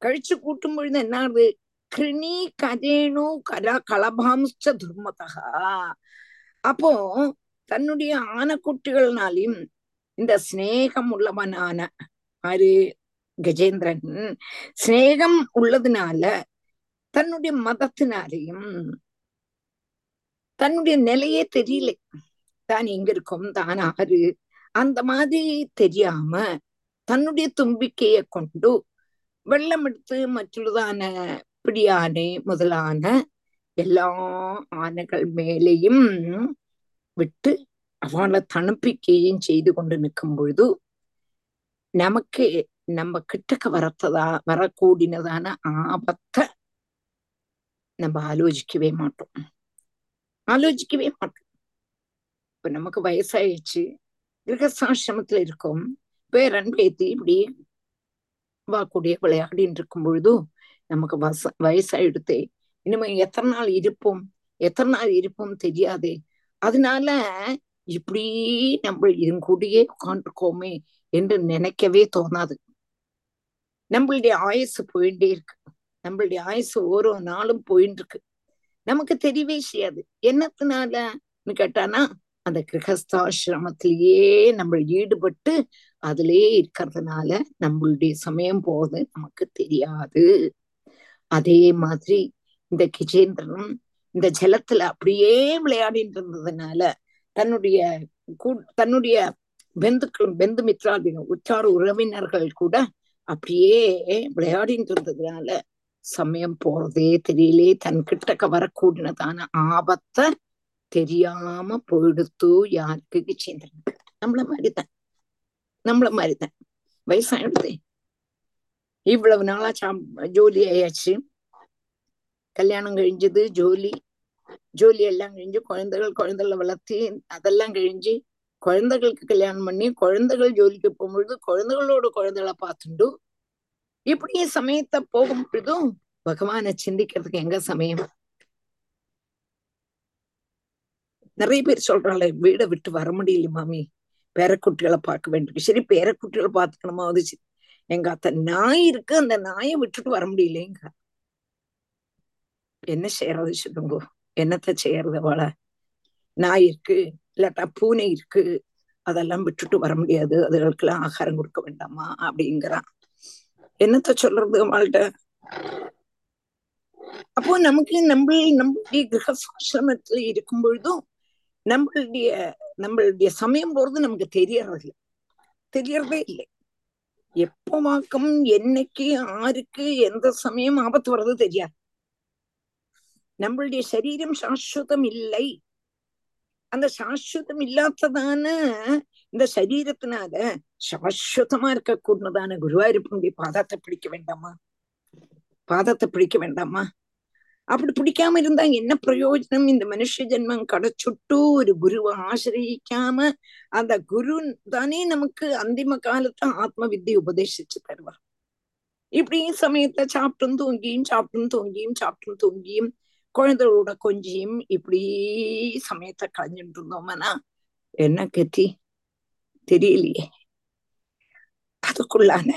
கழிச்சு கூட்டும் பொழுது என்ன ஆகுது கிருணி கரேணு கல கலபாம்ச துர்மதா அப்போ தன்னுடைய ஆனக்குட்டிகள்னாலையும் இந்த சிநேகம் உள்ளவனான ஆறு கஜேந்திரன் சிநேகம் உள்ளதுனால தன்னுடைய மதத்தினாலையும் தன்னுடைய நிலையே தெரியல. தான் எங்க இருக்கோம் தான் ஆறு அந்த மாதிரி தெரியாம தன்னுடைய தும்பிக்கையை கொண்டு வெள்ளம் எடுத்து மற்றதான பிடியானை முதலான எல்லா ஆனைகள் மேலையும் விட்டு அவளை தனுப்பிக்கையும் செய்து கொண்டு நிற்கும் பொழுது நமக்கு நம்ம கிட்டக்க வரத்ததா வரக்கூடினதான ஆபத்தை நம்ம ஆலோசிக்கவே மாட்டோம். ஆலோசிக்கவே மாட்டோம். இப்ப நமக்கு வயசாயிடுச்சு கிரகசாசிரமத்துல இருக்கோம் பேரன் பேத்தி இப்படி வாக்கூடிய விளையாடின்னு இருக்கும் பொழுதும் நமக்கு வச வயசாயிடுத்தே. இனிமே எத்தனை நாள் இருப்போம் எத்தனை நாள் இருப்போம் தெரியாதே. அதனால இப்படி நம்ம இருங்கூடியே உட்காந்துருக்கோமே என்று நினைக்கவே தோணாது. நம்மளுடைய ஆயுசு போயிட்டே இருக்கு. நம்மளுடைய ஆயுசு ஓரோ நாளும் போயிட்டு இருக்கு. நமக்கு தெரியவே செய்யாது. என்னத்தினாலன்னு கேட்டானா அந்த கிரகஸ்தாசிரமத்திலேயே நம்ம ஈடுபட்டு அதுலயே இருக்கிறதுனால நம்மளுடைய சமயம் போது நமக்கு தெரியாது. அதே மாதிரி இந்த கிஜேந்திரனும் இந்த ஜலத்துல அப்படியே விளையாடிட்டு இருந்ததுனால தன்னுடைய கூ- தன்னுடைய பெந்துக்களும் பெந்து மித்ராதிகள் உற்றார் உறவினர்கள் கூட அப்படியே விளையாடிட்டு இருந்ததுனால சமயம் போறதே தெரியலே. தன் கிட்டக்க வரக்கூடினதான ஆபத்தை தெரியாம போயிடுத்து யாருக்கு? கிச்சேந்திரனுக்கு நம்மள மாதிரிதான். நம்மள மாதிரிதான். வயசாயிடுதே. இவ்வளவு நாளா சா ஜோலி ஆயாச்சு. கல்யாணம் கழிஞ்சது ஜோலி. ஜோலி எல்லாம் கழிஞ்சு குழந்தைகள் குழந்தைகளை வளர்த்தி அதெல்லாம் கழிஞ்சு குழந்தைகளுக்கு கல்யாணம் பண்ணி குழந்தைகள் ஜோலிக்கு போகும்பொழுது குழந்தைகளோட குழந்தைகளை பார்த்துண்டு இப்படி சமயத்தை போகும் பொழுதும் பகவானை சிந்திக்கிறதுக்கு எங்க சமயம்? நிறைய பேர் சொல்றாங்களே வீடை விட்டு வர முடியல மாமி. பேரக்குட்டிகளை பார்க்க வேண்டியிருக்கு. சரி பேரக்குட்டிகளை பார்த்துக்கணுமா அது எங்க அத்தை நாய் இருக்கு அந்த நாயை விட்டுட்டு வர முடியலங்க என்ன செய்யறது சொல்லுங்க. என்னத்த செய்யறது அவளை? நாய் இருக்கு. இல்லாட்டா பூனை இருக்கு. அதெல்லாம் விட்டுட்டு வர முடியாது. அதுகளுக்கெல்லாம் ஆகாரம் கொடுக்க வேண்டாமா? அப்படிங்கிறான். என்னத்த சொல்றது அவள்கிட்ட? அப்போ நமக்கு நம்ம நம்மளுடைய கிரகசாசிரமத்துல இருக்கும் பொழுதும் நம்மளுடைய நம்மளுடைய சமயம் போறது நமக்கு தெரியறதில்ல. தெரியறதே இல்லை. எப்போ வாக்கம் என்னைக்கு ஆருக்கு எந்த சமயம் ஆபத்து வர்றது தெரியாது. நம்மளுடைய சரீரம் சாஸ்வதம் இல்லை. அந்த சாஸ்வதம் இல்லாததான இந்த சரீரத்தினால சாஸ்வதமா இருக்கக்கூடதான குருவாயூரப்பனுடைய பாதத்தை பிடிக்க வேண்டாமா? பாதத்தை பிடிக்க வேண்டாமா? அப்படி பிடிக்காம இருந்தா என்ன பிரயோஜனம்? இந்த மனுஷ ஜென்மம் கிடைச்சுட்டு ஒரு குருவை ஆசிரியிக்காம அந்த குரு தானே நமக்கு அந்திம காலத்தை ஆத்ம வித்தியை உபதேசிச்சு தருவா இப்படியும் சமயத்துல சாப்பிட்டும் தூங்கியும் சாப்பிட்டும் தூங்கியும் சாப்பிட்டும் தூங்கியும் குழந்தைகளோட கொஞ்சியும் இப்படி சமயத்தை கழிஞ்சுட்டு இருந்தோம்னா என்ன கத்தி தெரியலையே. அதுக்குள்ளான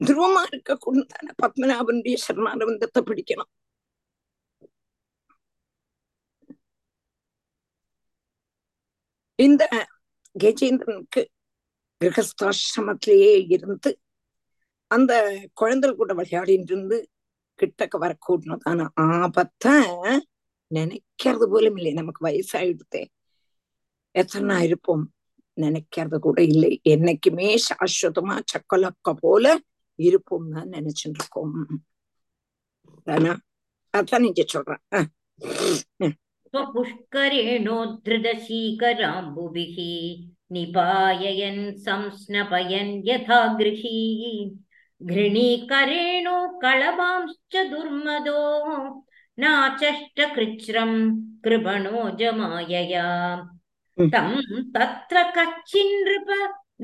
துருவமா இருக்க கொண்டுதான பத்மநாபனுடைய சரணாரவிந்தத்தை பிடிக்கணும். இந்த கஜேந்திரனுக்கு கிரகஸ்தாசிரமத்திலேயே இருந்து அந்த குழந்தைகள் கூட விளையாடிட்டு இருந்து கிட்டக்க வரக்கூடணும் ஆனா ஆபத்தை நினைக்கிறது போலும் இல்லை. நமக்கு வயசாயிடுதே. எத்தனா இருப்போம்? நினைக்கிறது கூட இல்லை. என்னைக்குமே சாஸ்வதமா சக்கலக்க போல இருப்போம் தான்? நினைச்சுட்டு இருக்கோம் தானா அதான் நீங்க சொல்றேன் புஷ்கரேணோத்ருதசீகராம்புபிः நிபாயயன் சம்ஸ்னபயன் யதா கிருஹீ घृणीकरेणो कळवांश्च दुर्मदो नाचष्टकृच्छ्रम् कृपणो जमायया तं तत्र कच्चिन्नृप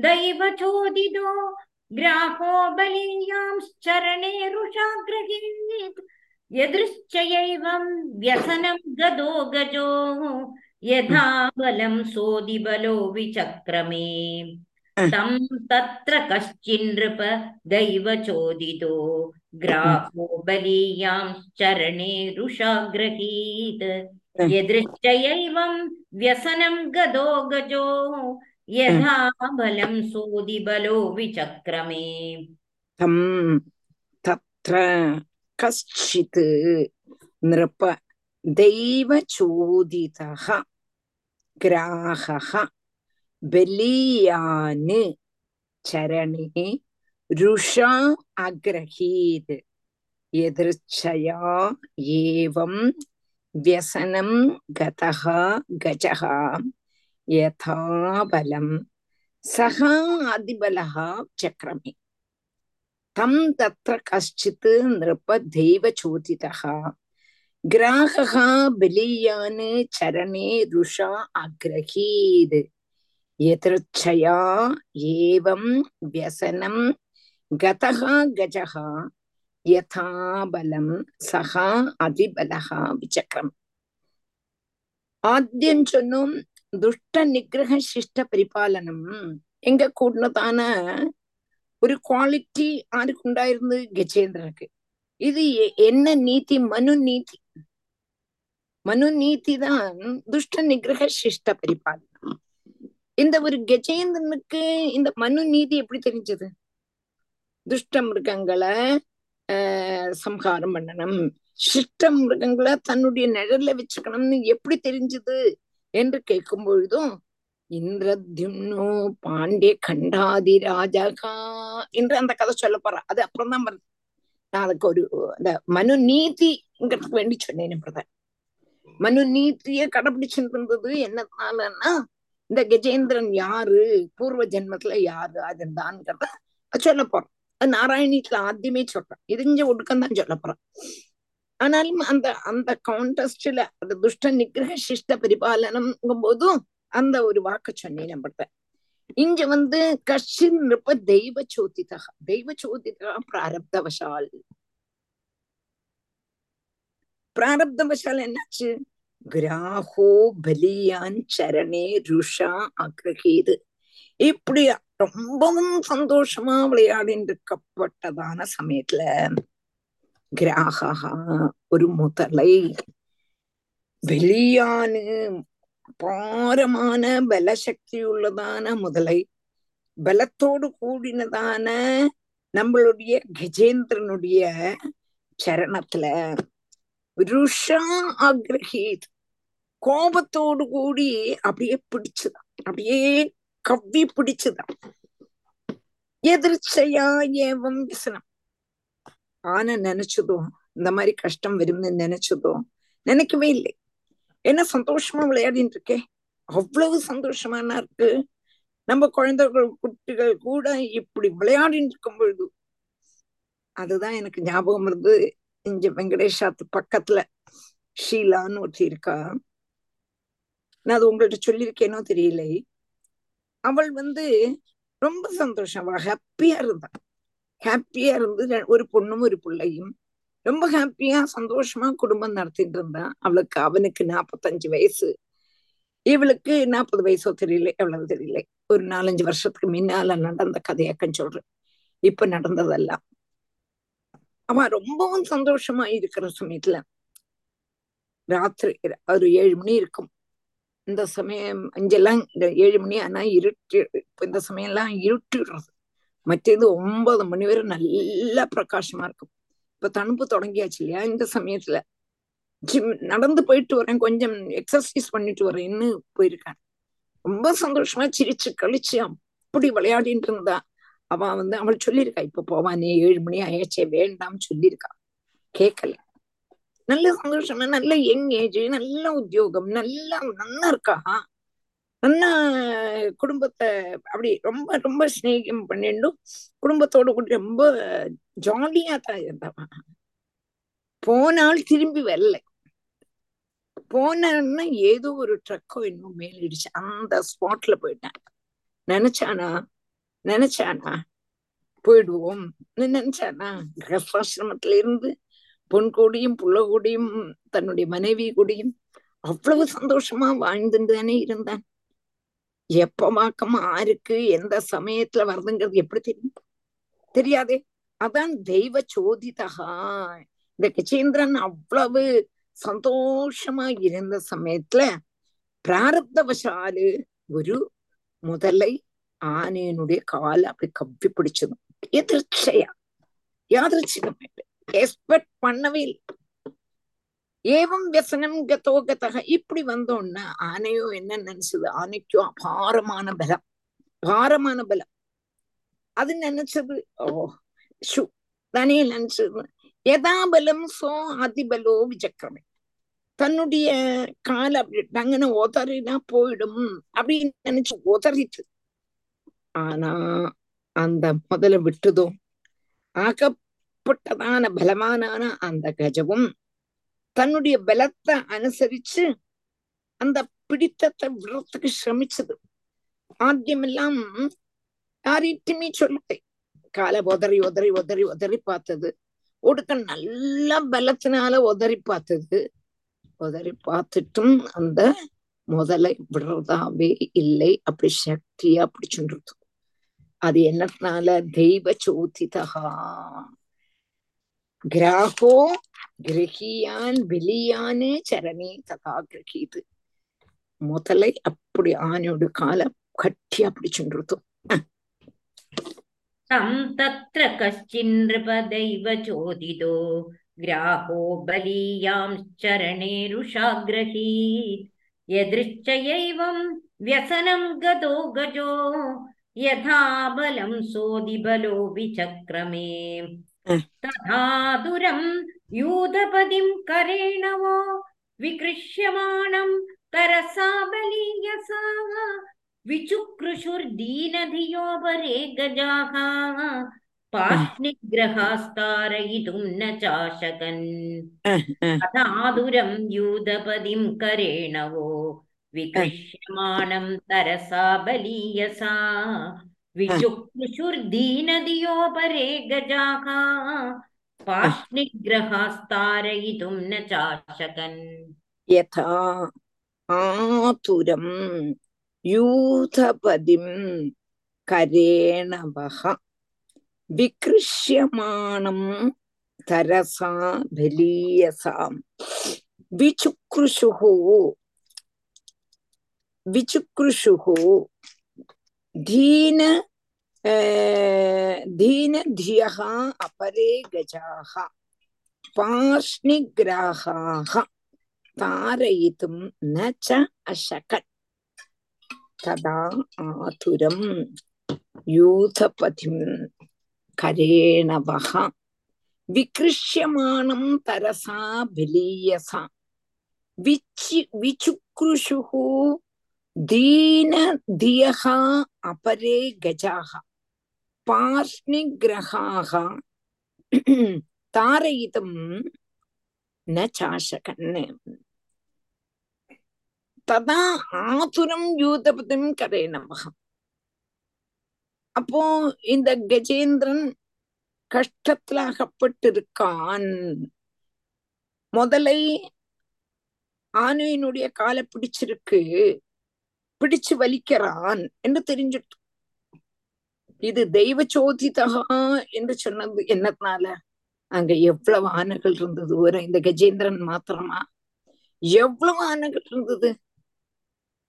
दैवचोदितो ग्राहो बलीयांश्चरणे रुषाग्रहीत् यदृश्चयैवं व्यसनं गदो गजो यथा बलं सोदिबलो विचक्रमे तं तत्र कश्चिन्नृप दैवचोदितो ग्रामो बलीयां चरणे रुषाग्रहीत् यदृश्चयैवं व्यसनं गदो गजो यथा बलं सोदिबलो विचक्रमे तं तत्र कश्चित् नृप दैवचोदितः ग्राहः ബലീയാന് ചരണേ ருஷா அக்ரஹீத் எதிர்ச்சயா ஏவம் வியசனம் கதகா கஜகா யதாபலம் சகா அதிபலகா சக்கரமே தம் தத்ர கஷ்டித் நிருப்ப தெய்வ சோதிதா கிராகா பலீயான் சரணே ருஷா அக்ரஹீத் எதிர்ச்சயா ஏவம் வியசனம் கதகா கஜகா யதாபலம் சகா அதிபலகா விசக்கரம் ஆத்தியம் சொன்னோம் துஷ்ட நிகிரக சிஷ்ட பரிபாலனம் எங்க கூட்டினதான ஒரு குவாலிட்டி ஆருக்கு உண்டாயிருந்து கஜேந்திரனுக்கு இது என்ன நீதி? மனு நீதி. மனு நீதி தான் துஷ்ட நிகிரக சிஷ்ட பரிபாலனம். இந்த ஒரு கஜேந்திரனுக்கு இந்த மனு நீதி எப்படி தெரிஞ்சது? துஷ்ட மிருகங்களை ஆஹ் சம்ஹாரம் பண்ணணும். சிஷ்ட மிருகங்களை தன்னுடைய நிழல்ல வச்சுக்கணும்னு எப்படி தெரிஞ்சது? என்று கேட்கும் பொழுதும் இந்திரத்யும்னோ பாண்டிய கண்டாதி ராஜகா என்று அந்த கதை சொல்ல போறா. அது அப்புறம் தான் வருது. நான் அதுக்கு ஒரு அந்த மனு நீதிங்கிறதுக்கு வேண்டி சொன்னேன் பிரதர். மனு நீதியை கடைபிடிச்சுட்டு இருந்தது இந்த கஜேந்திரன் யாரு? பூர்வ ஜென்மத்துல யாரு? அதுதான்ங்கிறத சொல்ல போறோம் அது நாராயணீத்துல ஆத்தியமே சொல்றேன். இதிஞ்ச ஒடுக்கம் தான் சொல்ல போறேன். ஆனாலும் அந்த அந்த கான்டெஸ்ட்ல அந்த துஷ்ட நிகிரக சிஷ்ட பரிபாலனம்ங்கும் போதும் அந்த ஒரு வாக்கு சொன்னேன் நம்மகிட்ட இங்க வந்து கஷின் நிருப்ப தெய்வ சோதிதா. தெய்வ சோதிதா பிராரப்தவசால். பிராரப்தவசால் என்னாச்சு? கிராஹோ பலியான் சரணே ருஷா அக்ரஹீது. இப்படி ரொம்பவும் சந்தோஷமா விளையாடிட்டு இருக்கப்பட்டதான சமயத்துல கிராகா ஒரு முதலை வெளியானு பாரமான பலசக்தி உள்ளதான முதலை பலத்தோடு கூடினதான நம்மளுடைய கஜேந்திரனுடைய சரணத்துல ருஷா ஆக்ரஹீத் கோபத்தோடு கூடி அப்படியே பிடிச்சுதான். அப்படியே கவ்வி பிடிச்சுதான். எதிர்ச்சையா ஏவம் விசனம் ஆன நினைச்சதோ இந்த மாதிரி கஷ்டம் வரும்னு நினைச்சதோ நினைக்கவே இல்லை. என்ன சந்தோஷமா விளையாடிட்டு இருக்கே? அவ்வளவு சந்தோஷமானா இருக்கு. நம்ம குழந்தைகள் குட்டிகள் கூட இப்படி விளையாடிட்டு இருக்கும் பொழுது அதுதான் எனக்கு ஞாபகம் வருது. இங்க வெங்கடேஷாத்து பக்கத்துல ஷீலான்னு ஒருத்தி இருக்கா. நான் அது உங்கள்ட்ட சொல்லியிருக்கேனோ தெரியல. அவள் வந்து ரொம்ப சந்தோஷம் அவள் ஹாப்பியா இருந்தா. ஹாப்பியா இருந்து ஒரு பொண்ணும் ஒரு பிள்ளையும் ரொம்ப ஹாப்பியா சந்தோஷமா குடும்பம் நடத்திட்டு இருந்தா. அவளுக்கு அவனுக்கு நாப்பத்தஞ்சு வயசு. இவளுக்கு நாற்பது வயசோ தெரியல எவ்வளவு தெரியல. ஒரு நாலஞ்சு வருஷத்துக்கு முன்னால நடந்த கதையாக்கன்னு சொல்றேன். இப்ப நடந்ததெல்லாம் அவன் ரொம்பவும் சந்தோஷமா இருக்கிற சமயத்துல ராத்திரி ஒரு ஏழு மணி இருக்கும். இந்த சமயம் அஞ்செல்லாம் இந்த ஏழு மணி ஆனா இருட்டு இந்த சமயம் எல்லாம் இருட்டுடுறது மற்றது ஒன்பது மணி வரை நல்லா பிரகாசமா இருக்கும். இப்ப தணுப்பு தொடங்கியாச்சு இல்லையா இந்த சமயத்துல? ஜிம் நடந்து போயிட்டு வரேன் கொஞ்சம் எக்ஸசைஸ் பண்ணிட்டு வரேன்னு போயிருக்கான். ரொம்ப சந்தோஷமா சிரிச்சு கழிச்சு அப்படி விளையாடிட்டு இருந்தா. அவ வந்து அவள் சொல்லியிருக்கா இப்ப போவானே ஏழு மணி ஆயாச்சே வேண்டாம் சொல்லியிருக்கா. கேட்கல நல்ல சந்தோஷமா நல்ல யங் ஏஜ் நல்ல உத்தியோகம் நல்லா நல்லா இருக்கா? நல்லா குடும்பத்தை அப்படி ரொம்ப ரொம்ப ஸ்நேகம் பண்ணிண்டும் குடும்பத்தோட கூட ரொம்ப ஜாலியா தான் இருந்தவன் போனால் திரும்பி வரல. போனா ஏதோ ஒரு ட்ரக்கோ இன்னும் மேலிடுச்சு அந்த ஸ்பாட்ல போயிட்டான். நினைச்சானா? நினைச்சானா? போயிடுவோம். நினைச்சானா? கிரகாசிரமத்துல இருந்து பொன் கூடியும் புள்ள கூடியும் தன்னுடைய மனைவி கூடியும் அவ்வளவு சந்தோஷமா வாழ்ந்துட்டு தானே இருந்தான். எப்ப வாக்கம் ஆருக்கு எந்த சமயத்துல வருதுங்கிறது எப்படி தெரியும்? தெரியாதே. அதான் தெய்வ சோதிதகா. இந்த கச்சேந்திரன் அவ்வளவு சந்தோஷமா இருந்த சமயத்துல பிராரப்தவசாலு ஒரு முதலை ஆனையனுடைய கால அப்படி கவ்வி பிடிச்சதும். எதிர்ச்சையா. யாதிருச்சிகமாயிட்டு எக்ஸ்பெக்ட் பண்ணவே இல்லை. ஏவம் வியசனம் கதோ கதக இப்படி வந்தோன்னா ஆனையோ என்ன நினைச்சது? ஆனைக்கோ அபாரமான பலம். அபாரமான பலம். அது நினைச்சது ஓ ஷு தானே நினைச்சது. யதாபலம் சோ அதிபலோ விஜக்கிரமே தன்னுடைய கால அப்படி டங்குன்னு உதறினா போயிடும் அப்படின்னு நினைச்சு ஓதறிட்டு. ஆனா அந்த முதல்ல விட்டுதோ? ஆக அப்பட்டதான பலமானான அந்த கஜவும் தன்னுடைய பலத்தை அனுசரிச்சு அந்த பிடித்தத்தை விடுறதுக்கு சிரமிச்சது ஆத்தியமெல்லாம் யார்கிட்டுமே சொல்லிட்டேன் காலை உதறி உதறி உதறி உதறி பார்த்தது. ஒடுக்க நல்ல பலத்தினால உதறி பார்த்தது. உதறி பார்த்துட்டும் அந்த முதலை விடுறதாவே இல்லை. அப்படி சக்தியா பிடிச்சுன்றது அது என்னத்தினால தெய்வ சோதிதகா கிராகோ கிரகியான் வெளியானே சரணே ததா கிரகீது. முதலை அப்படி ஆனோடு கால கட்டியா பிடிச்சுருத்தும் தம் தத்ர கஷ்டின்றுபதைவ சோதிதோ கிராகோ பலீயாம் சரணேருஷாகிரகீ எதிருச்சையைவம் வியசனம் கதோ கஜோ யதா பலம் சோதிபலோ விசக்ரமே तदादुरम् यूतपदिम् करेणवो विकृष्यमाणम् करसा बलीयसा विचुकृषुर्दीनधियोपरे गजाः पाष्णिग्रहास्तारयितुम् न चाशकन् तदादुरम् यूतपदिम् करेणवो विकृष्यमाणम् तरसा बलीयसा विजुकृशुर्दीनदियोपरे गजाः पाष्णिग्रहास्तारयितुं न चाशकन् यथा आतुरं यूथपदिं करेण वः विकृष्यमाणं तरसा बलीयसाम् विचुकृषुः विचुकृषुः தீன தீன தியகா அபரே கஜாக பார்ஷ்ணிகிராகாக தாரயித்தும் நச்ச அசகத் ததா ஆதுரம் யூதபதிம் கரேணவக விகிருஷ்யமானம் தரசா விலீயசா விச்சி விச்சுக்ருஷுகு தீன தியகா அபரே கஜாக. பார்ஷ்ணி கிரகாக தாரயிதம் ந சாசகன் ததா ஆதுரம் யூதபதிம் கதை நமகம் அப்போ இந்த கஜேந்திரன் கஷ்டத்துல அகப்பட்டிருக்கான் முதலை ஆனையினுடைய காலை பிடிச்சிருக்கு. பிடிச்சு வலிக்கிறான் என்று தெரிஞ்சிட்டு. இது தெய்வ சோதிதா என்று சொன்னது என்னத்தினால அங்க எவ்வளவு ஆனைகள் இருந்தது ஒரு இந்த கஜேந்திரன் மாத்திரமா? எவ்வளவு ஆனைகள் இருந்தது?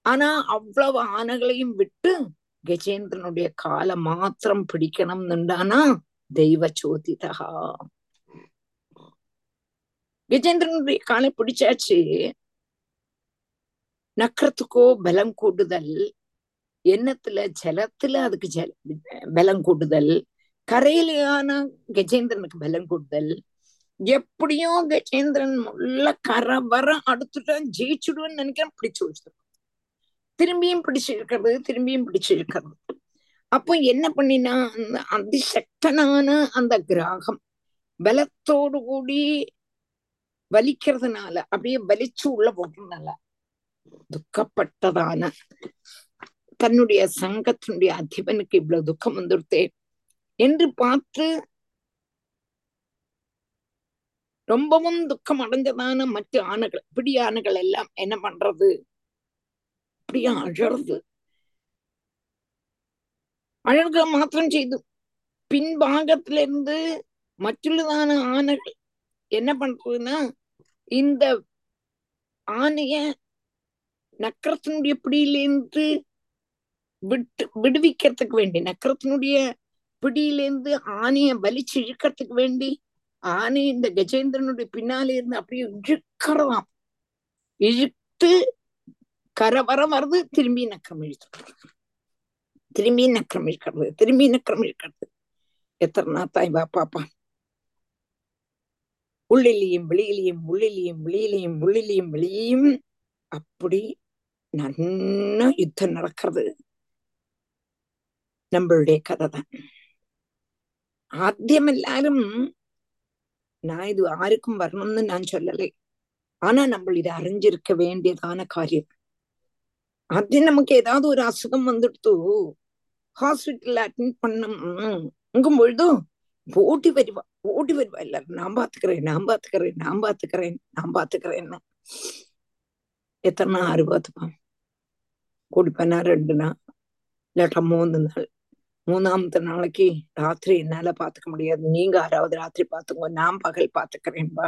ஆனா அவ்வளவு ஆனைகளையும் விட்டு கஜேந்திரனுடைய காலை மாத்திரம் பிடிக்கணும் நின்றானா தெய்வ சோதிதா. கஜேந்திரனுடைய காலை பிடிச்சாச்சு. நக்கரத்துக்கோ பலம் கூடுதல் எண்ணத்துல ஜலத்துல அதுக்கு ஜல பலம் கூடுதல் கரையிலையான கஜேந்திரனுக்கு பலம் கூடுதல் எப்படியும் கஜேந்திரன் உள்ள கரை வர அடுத்துட்டான் ஜெயிச்சுடுவேன்னு நினைக்கிறேன் பிடிச்சு வச்சிருக்கோம் திரும்பியும் பிடிச்சு இருக்கிறது திரும்பியும் பிடிச்சு இருக்கிறது அப்போ என்ன பண்ணினா அந்த அதிசக்தனான அந்த கிராகம் பலத்தோடு கூடி வலிக்கிறதுனால அப்படியே வலிச்சு உள்ள போட்டதுனால துக்கப்பட்டதான. தன்னுடைய சங்கத்தினுடைய அதிபனுக்கு இவ்வளவு துக்கம் வந்துடுத்தே என்று பார்த்து ரொம்பவும் துக்கம் அடைஞ்சதான மற்ற ஆணுகள் பிடி ஆணுகள் எல்லாம் என்ன பண்றது? அப்படியே அழறது அழக மாத்திரம் செய்து. பின்பாகத்திலிருந்து மற்றதான மറ്റുள்ளதான ஆணைகள் என்ன பண்றதுன்னா இந்த ஆணைய நக்கரத்தினுடைய பிடியிலேருந்து விட்டு விடுவிக்கிறதுக்கு வேண்டி நக்கரத்தினுடைய பிடியிலேருந்து ஆனைய வலிச்சு இழுக்கிறதுக்கு வேண்டி ஆனை இந்த கஜேந்திரனுடைய பின்னாலே இருந்து அப்படியே இழுக்கிறதாம். இழுத்து கரை வர வருது திரும்பி நக்கரம் இழுத்து திரும்பி நக்கரம் இழுக்கிறது திரும்பி நக்கரம் இழுக்கிறது. எத்தனை நாத்தாய் வா பாப்பா உள்ளிலையும் வெளியிலையும் உள்ளிலையும் வெளியிலையும் உள்ளிலையும் வெளியும் அப்படி நன்னா யுத்தம் நடக்கிறது. நம்மளுடைய கதை தான். ஆத்தியம் எல்லாரும் நான் இது யாருக்கும் வரணும்னு நான் சொல்லலை. ஆனா நம்ம இதை அறிஞ்சிருக்க வேண்டியதான காரியம். ஆத்தியம் நமக்கு ஏதாவது ஒரு அசுகம் வந்துடுத்து ஹாஸ்பிட்டல்ல அட்மிட் பண்ணும் பொழுதும் ஓடி வருவா ஓடி வருவா எல்லாரும். நான் பாத்துக்கிறேன் நான் பாத்துக்கிறேன் நான் பாத்துக்கிறேன் நான் பாத்துக்கிறேன்னு. எத்தனை நாள் ஆறு பார்த்துப்பான் ரெண்டு நாள் இல்லாட்டா மூணு நாள் மூணாமത്തെ நாளைக்கு ராத்திரி என்னால பாத்துக்க முடியாது நீங்க ஆறாவது ராத்திரி பாத்துக்கோ நான் பகல் பாத்துக்கிறேன்பா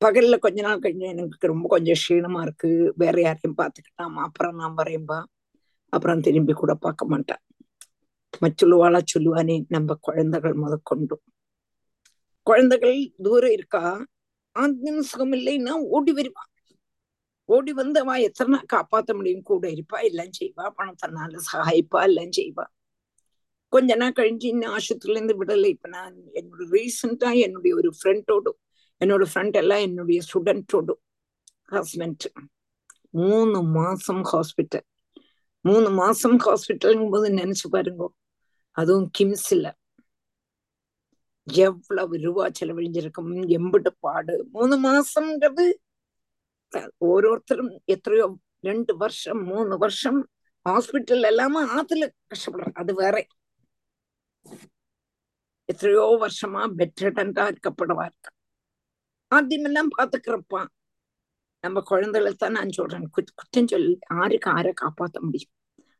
பகல்ல கொஞ்ச நாள் கழிஞ்சு எனக்கு ரொம்ப கொஞ்சம் க்ஷீணமா இருக்கு வேற யாரையும் பாத்துக்கிட்டாமா அப்புறம் நான் வரேன்பா அப்புறம் திரும்பி கூட பார்க்க மாட்டேன் மச்சுள்ளுவாளா சொல்லுவானே நம்ம குழந்தைகள் முதற்கொண்டு குழந்தைகள் தூரம் இருக்கா ஆத்மீன் சுகம் இல்லைன்னா ஓடி வருவான் ஓடி வந்து அவன் எத்தனை காப்பாற்ற முடியும்? கூட இருப்பா எல்லாம் செய்வா பணம் தன்னால சகாயிப்பா எல்லாம் செய்வா. கொஞ்ச நாள் கழிஞ்சு இன்னும் ஆஸ்பத்திரில இருந்து விடலை. இப்ப நான் என்னோட ரீசெண்டா என்னுடைய ஒரு ஃப்ரெண்டோடு என்னோட ஃப்ரெண்ட் எல்லாம் என்னுடைய ஸ்டூடெண்டோடு ஹஸ்பண்ட் மூணு மாசம் ஹாஸ்பிட்டல் மூணு மாசம் ஹாஸ்பிட்டலுங்கும் போது நினைச்சு பாருங்க அதுவும் கிம்ஸ்ல. எவ்வளவு ரூபா செலவழிஞ்சிருக்கும் எம்பிட்டு பாடு. மூணு மாசம்ன்றது അവസ്ഥ ഓരോരുത്തരും എത്രയോ രണ്ട് വർഷം മൂന്ന് വർഷം ഹോസ്പിറ്റലിൽ എല്ലാം അതില് കഷ്ടപ്പെടും അത് വേറെ எத்தனையோ வருஷமா பெட்ரிடண்டா இருக்கப்படுவா இருக்கு. ஆத்தியமெல்லாம் பார்த்துக்கிறப்பா நம்ம குழந்தைகளை தான் நான் சொல்றேன். குத்தம் சொல்லி ஆருக்கு ஆரை காப்பாற்ற முடியும்?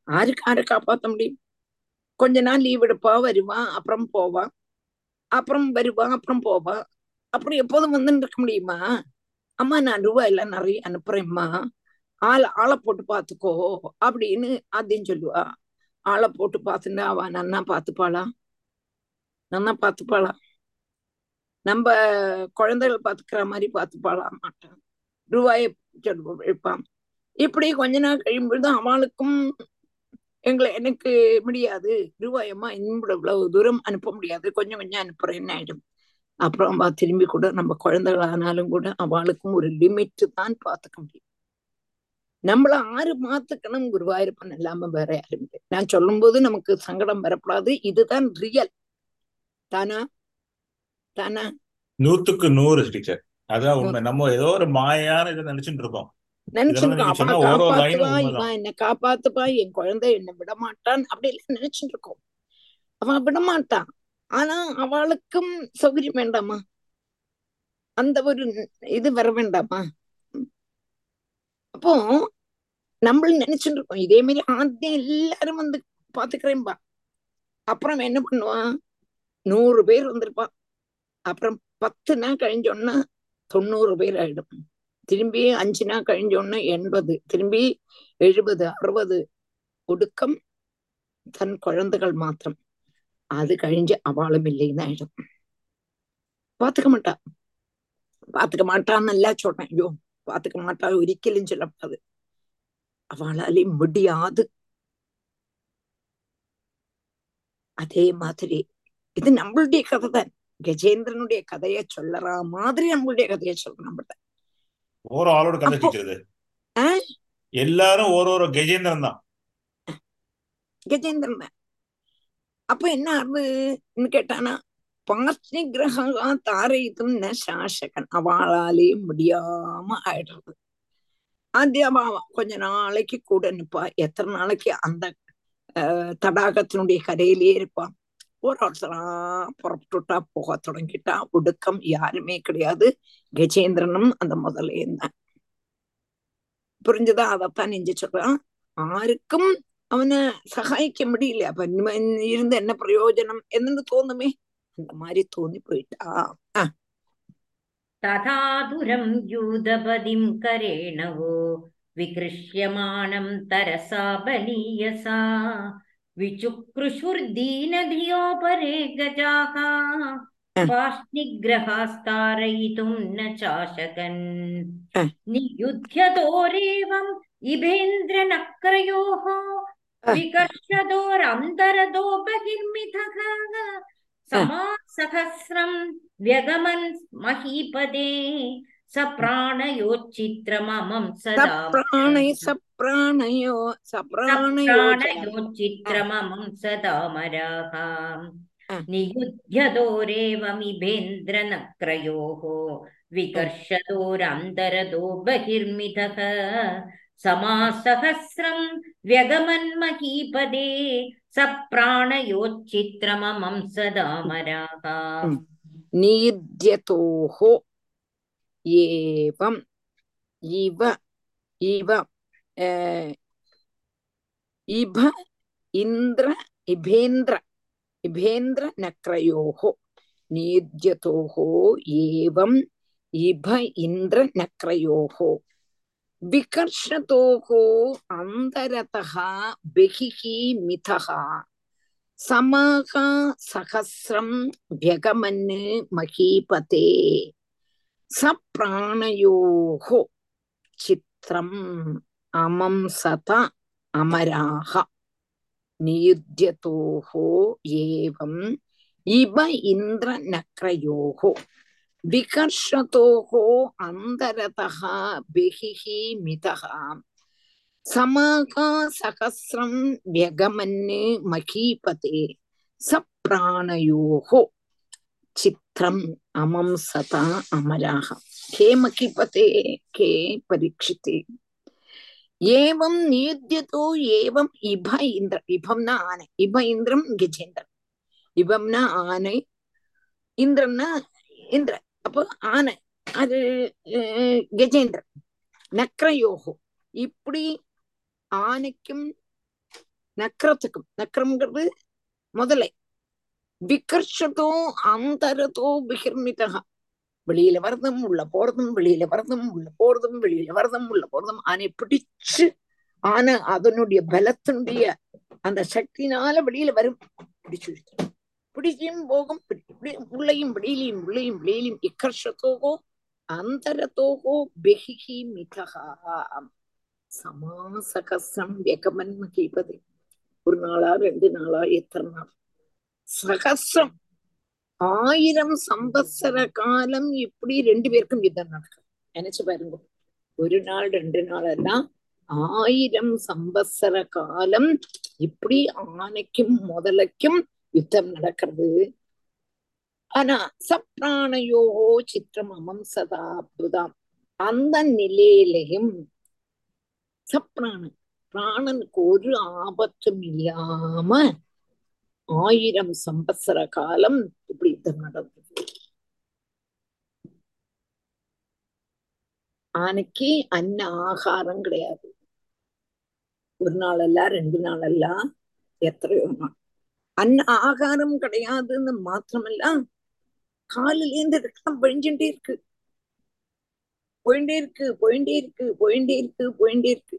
ஆருக்கு ஆரை காப்பாற்ற முடியும்? கொஞ்ச நாள் லீவ் எடுப்பா வருவா அப்புறம் போவா. அப்புறம் வருவா அப்புறம் போவா. அப்புறம் எப்போதும் வந்துட்டு இருக்க முடியுமா? அம்மா நான் ரூபாய் எல்லாம் நிறைய அனுப்புறேம்மா. ஆளை ஆளை போட்டு பாத்துக்கோ அப்படின்னு அதையும் சொல்லுவா. ஆளை போட்டு பார்த்துட்டா அவ நன்னா பாத்துப்பாளா? நன்னா பாத்துப்பாளா? நம்ம குழந்தைகள் பாத்துக்கிற மாதிரி பாத்துப்பாளா? மாட்டான் ரூபாயை சொல்லு இப்படி கொஞ்ச நாள் கழியும்பொழுது அவளுக்கும் எங்களை எனக்கு முடியாது. ரூபாயம்மா இன்னும் இவ்வளவு தூரம் அனுப்ப முடியாது. கொஞ்சம் கொஞ்சம் அனுப்புறேன்னு ஆயிடும். அப்புறம் அவ திரும்பி கூட நம்ம குழந்தைகள் ஆனாலும் கூட அவளுக்கும் ஒரு லிமிட் தான் பாத்துக்க முடியும். நம்மள ஆறு மாத்துக்கணும் குருவாயிருப்பன் இல்லாம வேற யாரும் இல்லை. நான் சொல்லும்போது நமக்கு சங்கடம் வரக்கூடாது இதுதான் ரியல் தானா? தானா? நூத்துக்கு நூறு டீச்சர் அதான் உண்மை. நம்ம ஏதோ ஒரு மாயான இதை நினைச்சுட்டு இருக்கோம் என்ன காப்பாத்துப்பா என் குழந்தை என்ன விட மாட்டான் அப்படி எல்லாம் நினைச்சிட்டு இருக்கோம். அவன் விட மாட்டான் ஆனா அவளுக்கும் சௌகரியம் வேண்டாமா? அந்த ஒரு இது வர வேண்டாமா? அப்போ நம்மளும் நினைச்சுட்டு இருக்கோம் இதே மாதிரி ஆத்தியம் எல்லாரும் வந்து பாத்துக்கிறேன்பா. அப்புறம் என்ன பண்ணுவான் நூறு பேர் வந்திருப்பான் அப்புறம் பத்து நாள் கழிஞ்சோன்னா தொண்ணூறு பேர் ஆயிடும். திரும்பி அஞ்சு நாள் கழிஞ்சோன்னா எண்பது. திரும்பி எழுபது அறுபது. ஒடுக்கம் தன் குழந்தைகள் மாத்திரம். அது கழிஞ்சு அவளும் இல்லைன்னு ஆயிடும் பாத்துக்க மாட்டா பாத்துக்க மாட்டான்னு எல்லாம் சொல்றேன் ஐயோ பாத்துக்க மாட்டா ഒരിക്കലും சொல்லக்கூடாது அவளாலே முடியாது அதே மாதிரி இது நம்மளுடைய கதை தான் கஜேந்திரனுடைய கதையை சொல்லற மாதிரி நம்மளுடைய கதையை சொல்றோம் நம்மள்ட்ட ஒரு ஆளோட கதை அப்போ டீச்சர் இது ஆ எல்லாரும் ஒரு ஒரு கஜேந்திரன் தான் கஜேந்திரன் தான் அப்ப என்ன ஆறுதுன்னு கேட்டானா பார்த்தி கிரகா தாரயித்தும் ந சாசகன் அவளாலே முடியாம ஆயிடுறது. ஆദ്യം கொஞ்ச நாளைக்கு கூட நிப்பா. எத்தனை நாளைக்கு அந்த தடாகத்தினுடைய கரையிலேயே இருப்பான் ஒரு ஒருத்தரா புறப்பட்டுட்டா போக தொடங்கிட்டா. ஒடுக்கம் யாருமே கிடையாது. கஜேந்திரனும் அந்த முதலே தான். புரிஞ்சுதா? அதைத்தான் நெஞ்சு சொல்றான் ஆருக்கும் அவனை சகாயிக்க முடியல அப்ப இனிமே இருந்து என்ன பிரயோஜனம் என்னன்னு தோணுமே அந்த மாதிரி தோணி போயிட்டா ஆஹ் तथाधुरं यूदपदिं करेण वो विकृष्यमाणं तरसा बलीयसा विचुक्रुषुर्दीनधियोपरे गजाः ஆஹ் पाष्निग्रहास्तारयितुं न चाशकन् ஆஹ் नियुध्यतोरेवम् इभेन्द्रनक्रयोः ஆஹ் विकर्षदोरन्तरदो बहिर्मिथः समासहस्रम् व्यगमन् महीपदे स प्राणयोच्चित्रममं सदा प्राणय स प्राणयो स प्राणयोच्चित्रममं सदा मराः नियुध्यदोरेवमिभेन्द्रनक्रयोः विकर्षदोरन्तरदो बहिर्मिथः समासहस्रं व्यगमन्महीपदे स प्राणयोच्चित्रममं सदामराः निद्यतोः एवम् इव इव इभ इन्द्र इभेन्द्र इभेन्द्रनक्रयोः निद्यतोः एवम् इभ इन्द्रनक्रयोः விகர்ஷதோகோ அந்தரதா பெகிகி மிதகா சமகா சகசிரம் வியகமன்னு மகீபதே சப்ராணயோகோ சித்திரம் அமம் சத அமராக நியுத்தியதோகோ ஏவம் இவ இந்திர நக்ரயோகோ விகர்ஷதோகோ அந்தரதா பிகிஹி மிதகா சமாக சகசிரம் வியகமன்னு மகீபதே சப்ராணயோகோ சித்திரம் அமம் சதா அமராக ஹே மகிபதே ஹே பரீட்சித்தே ஏவம் நீத்யதோ ஏவம் இப இந்திர இபம்னா ஆனை இப இந்திரம் கஜேந்திரன் இபம்னா ஆனை இந்திரன்னா இந்திரன் அப்போ ஆனை அது கஜேந்திரன் நக்ரயோகோ இப்படி ஆனைக்கும் நக்ரத்துக்கும் நக்ரம்ங்கிறது முதலை விகர்ஷதோ அந்தரதோ விகர்மிதா வெளியில வரதும் உள்ள போறதும் வெளியில வரதும் உள்ள போறதும் வெளியில வரதும் உள்ள போறதும் ஆனை பிடிச்சு ஆனா அதனுடைய பலத்தினுடைய அந்த சக்தினால வெளியில வரும் பிடிச்சு இழுத்துரும். பிடிச்சும் போகும் பிடி- பிடி- உள்ளையும் வெளியிலையும் உள்ளையும் வெளியிலையும் இக்கர்ஷத்தோகோ അന്തരത്തോഹോ ബഹിഹി മിഥഹ സമാസഹസ്രം വ്യകമൻ മഹീപതി ഒരു നാളാ രണ്ട് നാളാ എത്ര നാൾ சகசிரம் ஆயிரம் சம்பத்சர காலம் இப்படி ரெண்டு பேருக்கும் யுத்தம் நடக்கும் நினைச்சு பாருங்க ஒரு நாள் ரெண்டு நாள் எல்லாம் ஆயிரம் சம்பத்சர காலம் இப்படி ஆனைக்கும் முதலைக்கும் யுத்தம் நடக்கிறது. ஆனா சப்ராணையோ சித்திரம் அமம் சதா அற்புதம் அந்த நிலையிலையும் சப்ராணன் பிராணனுக்கு ஒரு ஆபத்தும் இல்லாம ஆயிரம் சம்பத்சர காலம் இப்படி யுத்தம் நடந்தது. ஆனைக்கு அன்ன ஆகாரம் கிடையாது. ஒரு நாள் அல்ல ரெண்டு நாள் அல்ல எத்தனையோ நாள். அன்ன ஆகாரம் கிடையாதுன்னு மாத்திரமல்ல காலில ரத்தம் பொழிஞ்சுட்டே இருக்கு. போயிட்டே இருக்கு போயிட்டே இருக்கு போயிட்டே இருக்கு போயிட்டே இருக்கு.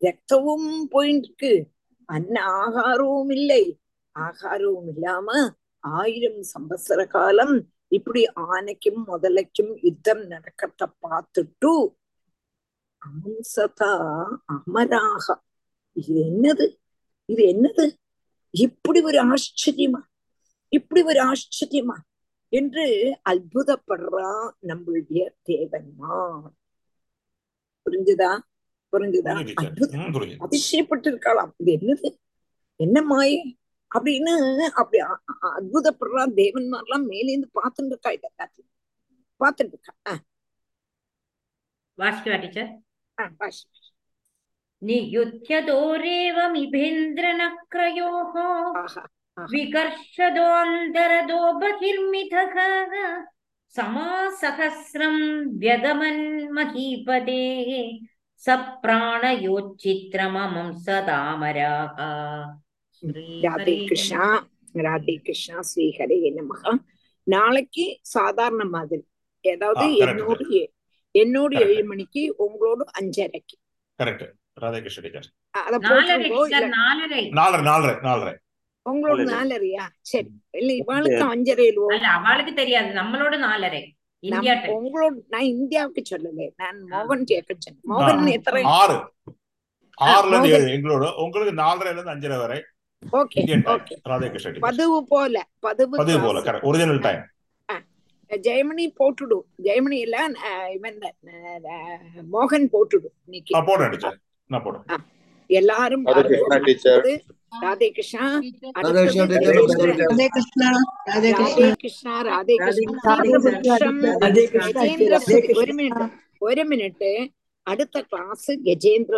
ரத்தமும் போயிட்டு அன்ன ஆகாரமும் இல்லை. ஆகாரமும் இல்லாம ஆயிரம் சம்பத்சர காலம் இப்படி ஆனைக்கும் முதலைக்கும் யுத்தம் நடக்கத்த பார்த்துட்டு அம்சதா அமராக. இது என்னது? இது என்னது? இப்படி ஒரு ஆச்சரியமா? இப்படி ஒரு ஆச்சரியமா? என்று அற்புதப்படுறா நம்மளுடைய தேவன்மார் புரிஞ்சுதா? புரிஞ்சுதா? அற்புதம். அதிசயப்பட்டு இருக்கலாம் இது என்னது? என்னம்மாய் அப்படின்னு அப்படி அற்புதப்படுறா தேவன்மார்லாம் மேலேந்து பார்த்துட்டு இருக்கா இதை எல்லாத்தையும். பார்த்துட்டு இருக்கா? ஆஹ் வாசிக்கா டீச்சர்? ஆஹ் வாசிக்கா नियुध्यदोरेवमिभेन्द्रनक्रयोः विकर्षदोऽन्तरदो बहिर्मिथः समासहस्रम् व्यगमन्महीपदे स प्राणयोच्चित्रममं सदामराः ராதே கிருஷ்ணா ராதே கிருஷ்ணா ஸ்ரீஹரே நமக நாளைக்கு சாதாரண மாதிரி ஏதாவது என்னோடு என்னோடு ஏழு மணிக்கு உங்களோட அஞ்சரைக்கு ராதாகிருஷ்ண டீச்சர் நாலரை நாலரை. நாலரை உங்களுக்கு நாலரையா? சரி. இல்ல இவளுக்கு அஞ்சரை அவளுக்கு தெரியாது. நம்மளோட நாலரை. உங்களோட நான் இந்தியாவுக்கு சொல்லல. நான் மோகன் கேட்க மோகன் எத்தனை? ஆறு. ஆறுல ஜெயமணி போட்டுடும் ஜெயமணி இல்ல மோகன் போட்டுடும் இன்னைக்கு. எல்லாரும் ராதே. கிருஷ்ணா டீச்சர். ராதே கிருஷ்ணா ராதே கிருஷ்ணா ராதே கிருஷ்ணா. ஒரு மினிட் ஒரு மினிட் அடுத்த கிளாஸ் கஜேந்திர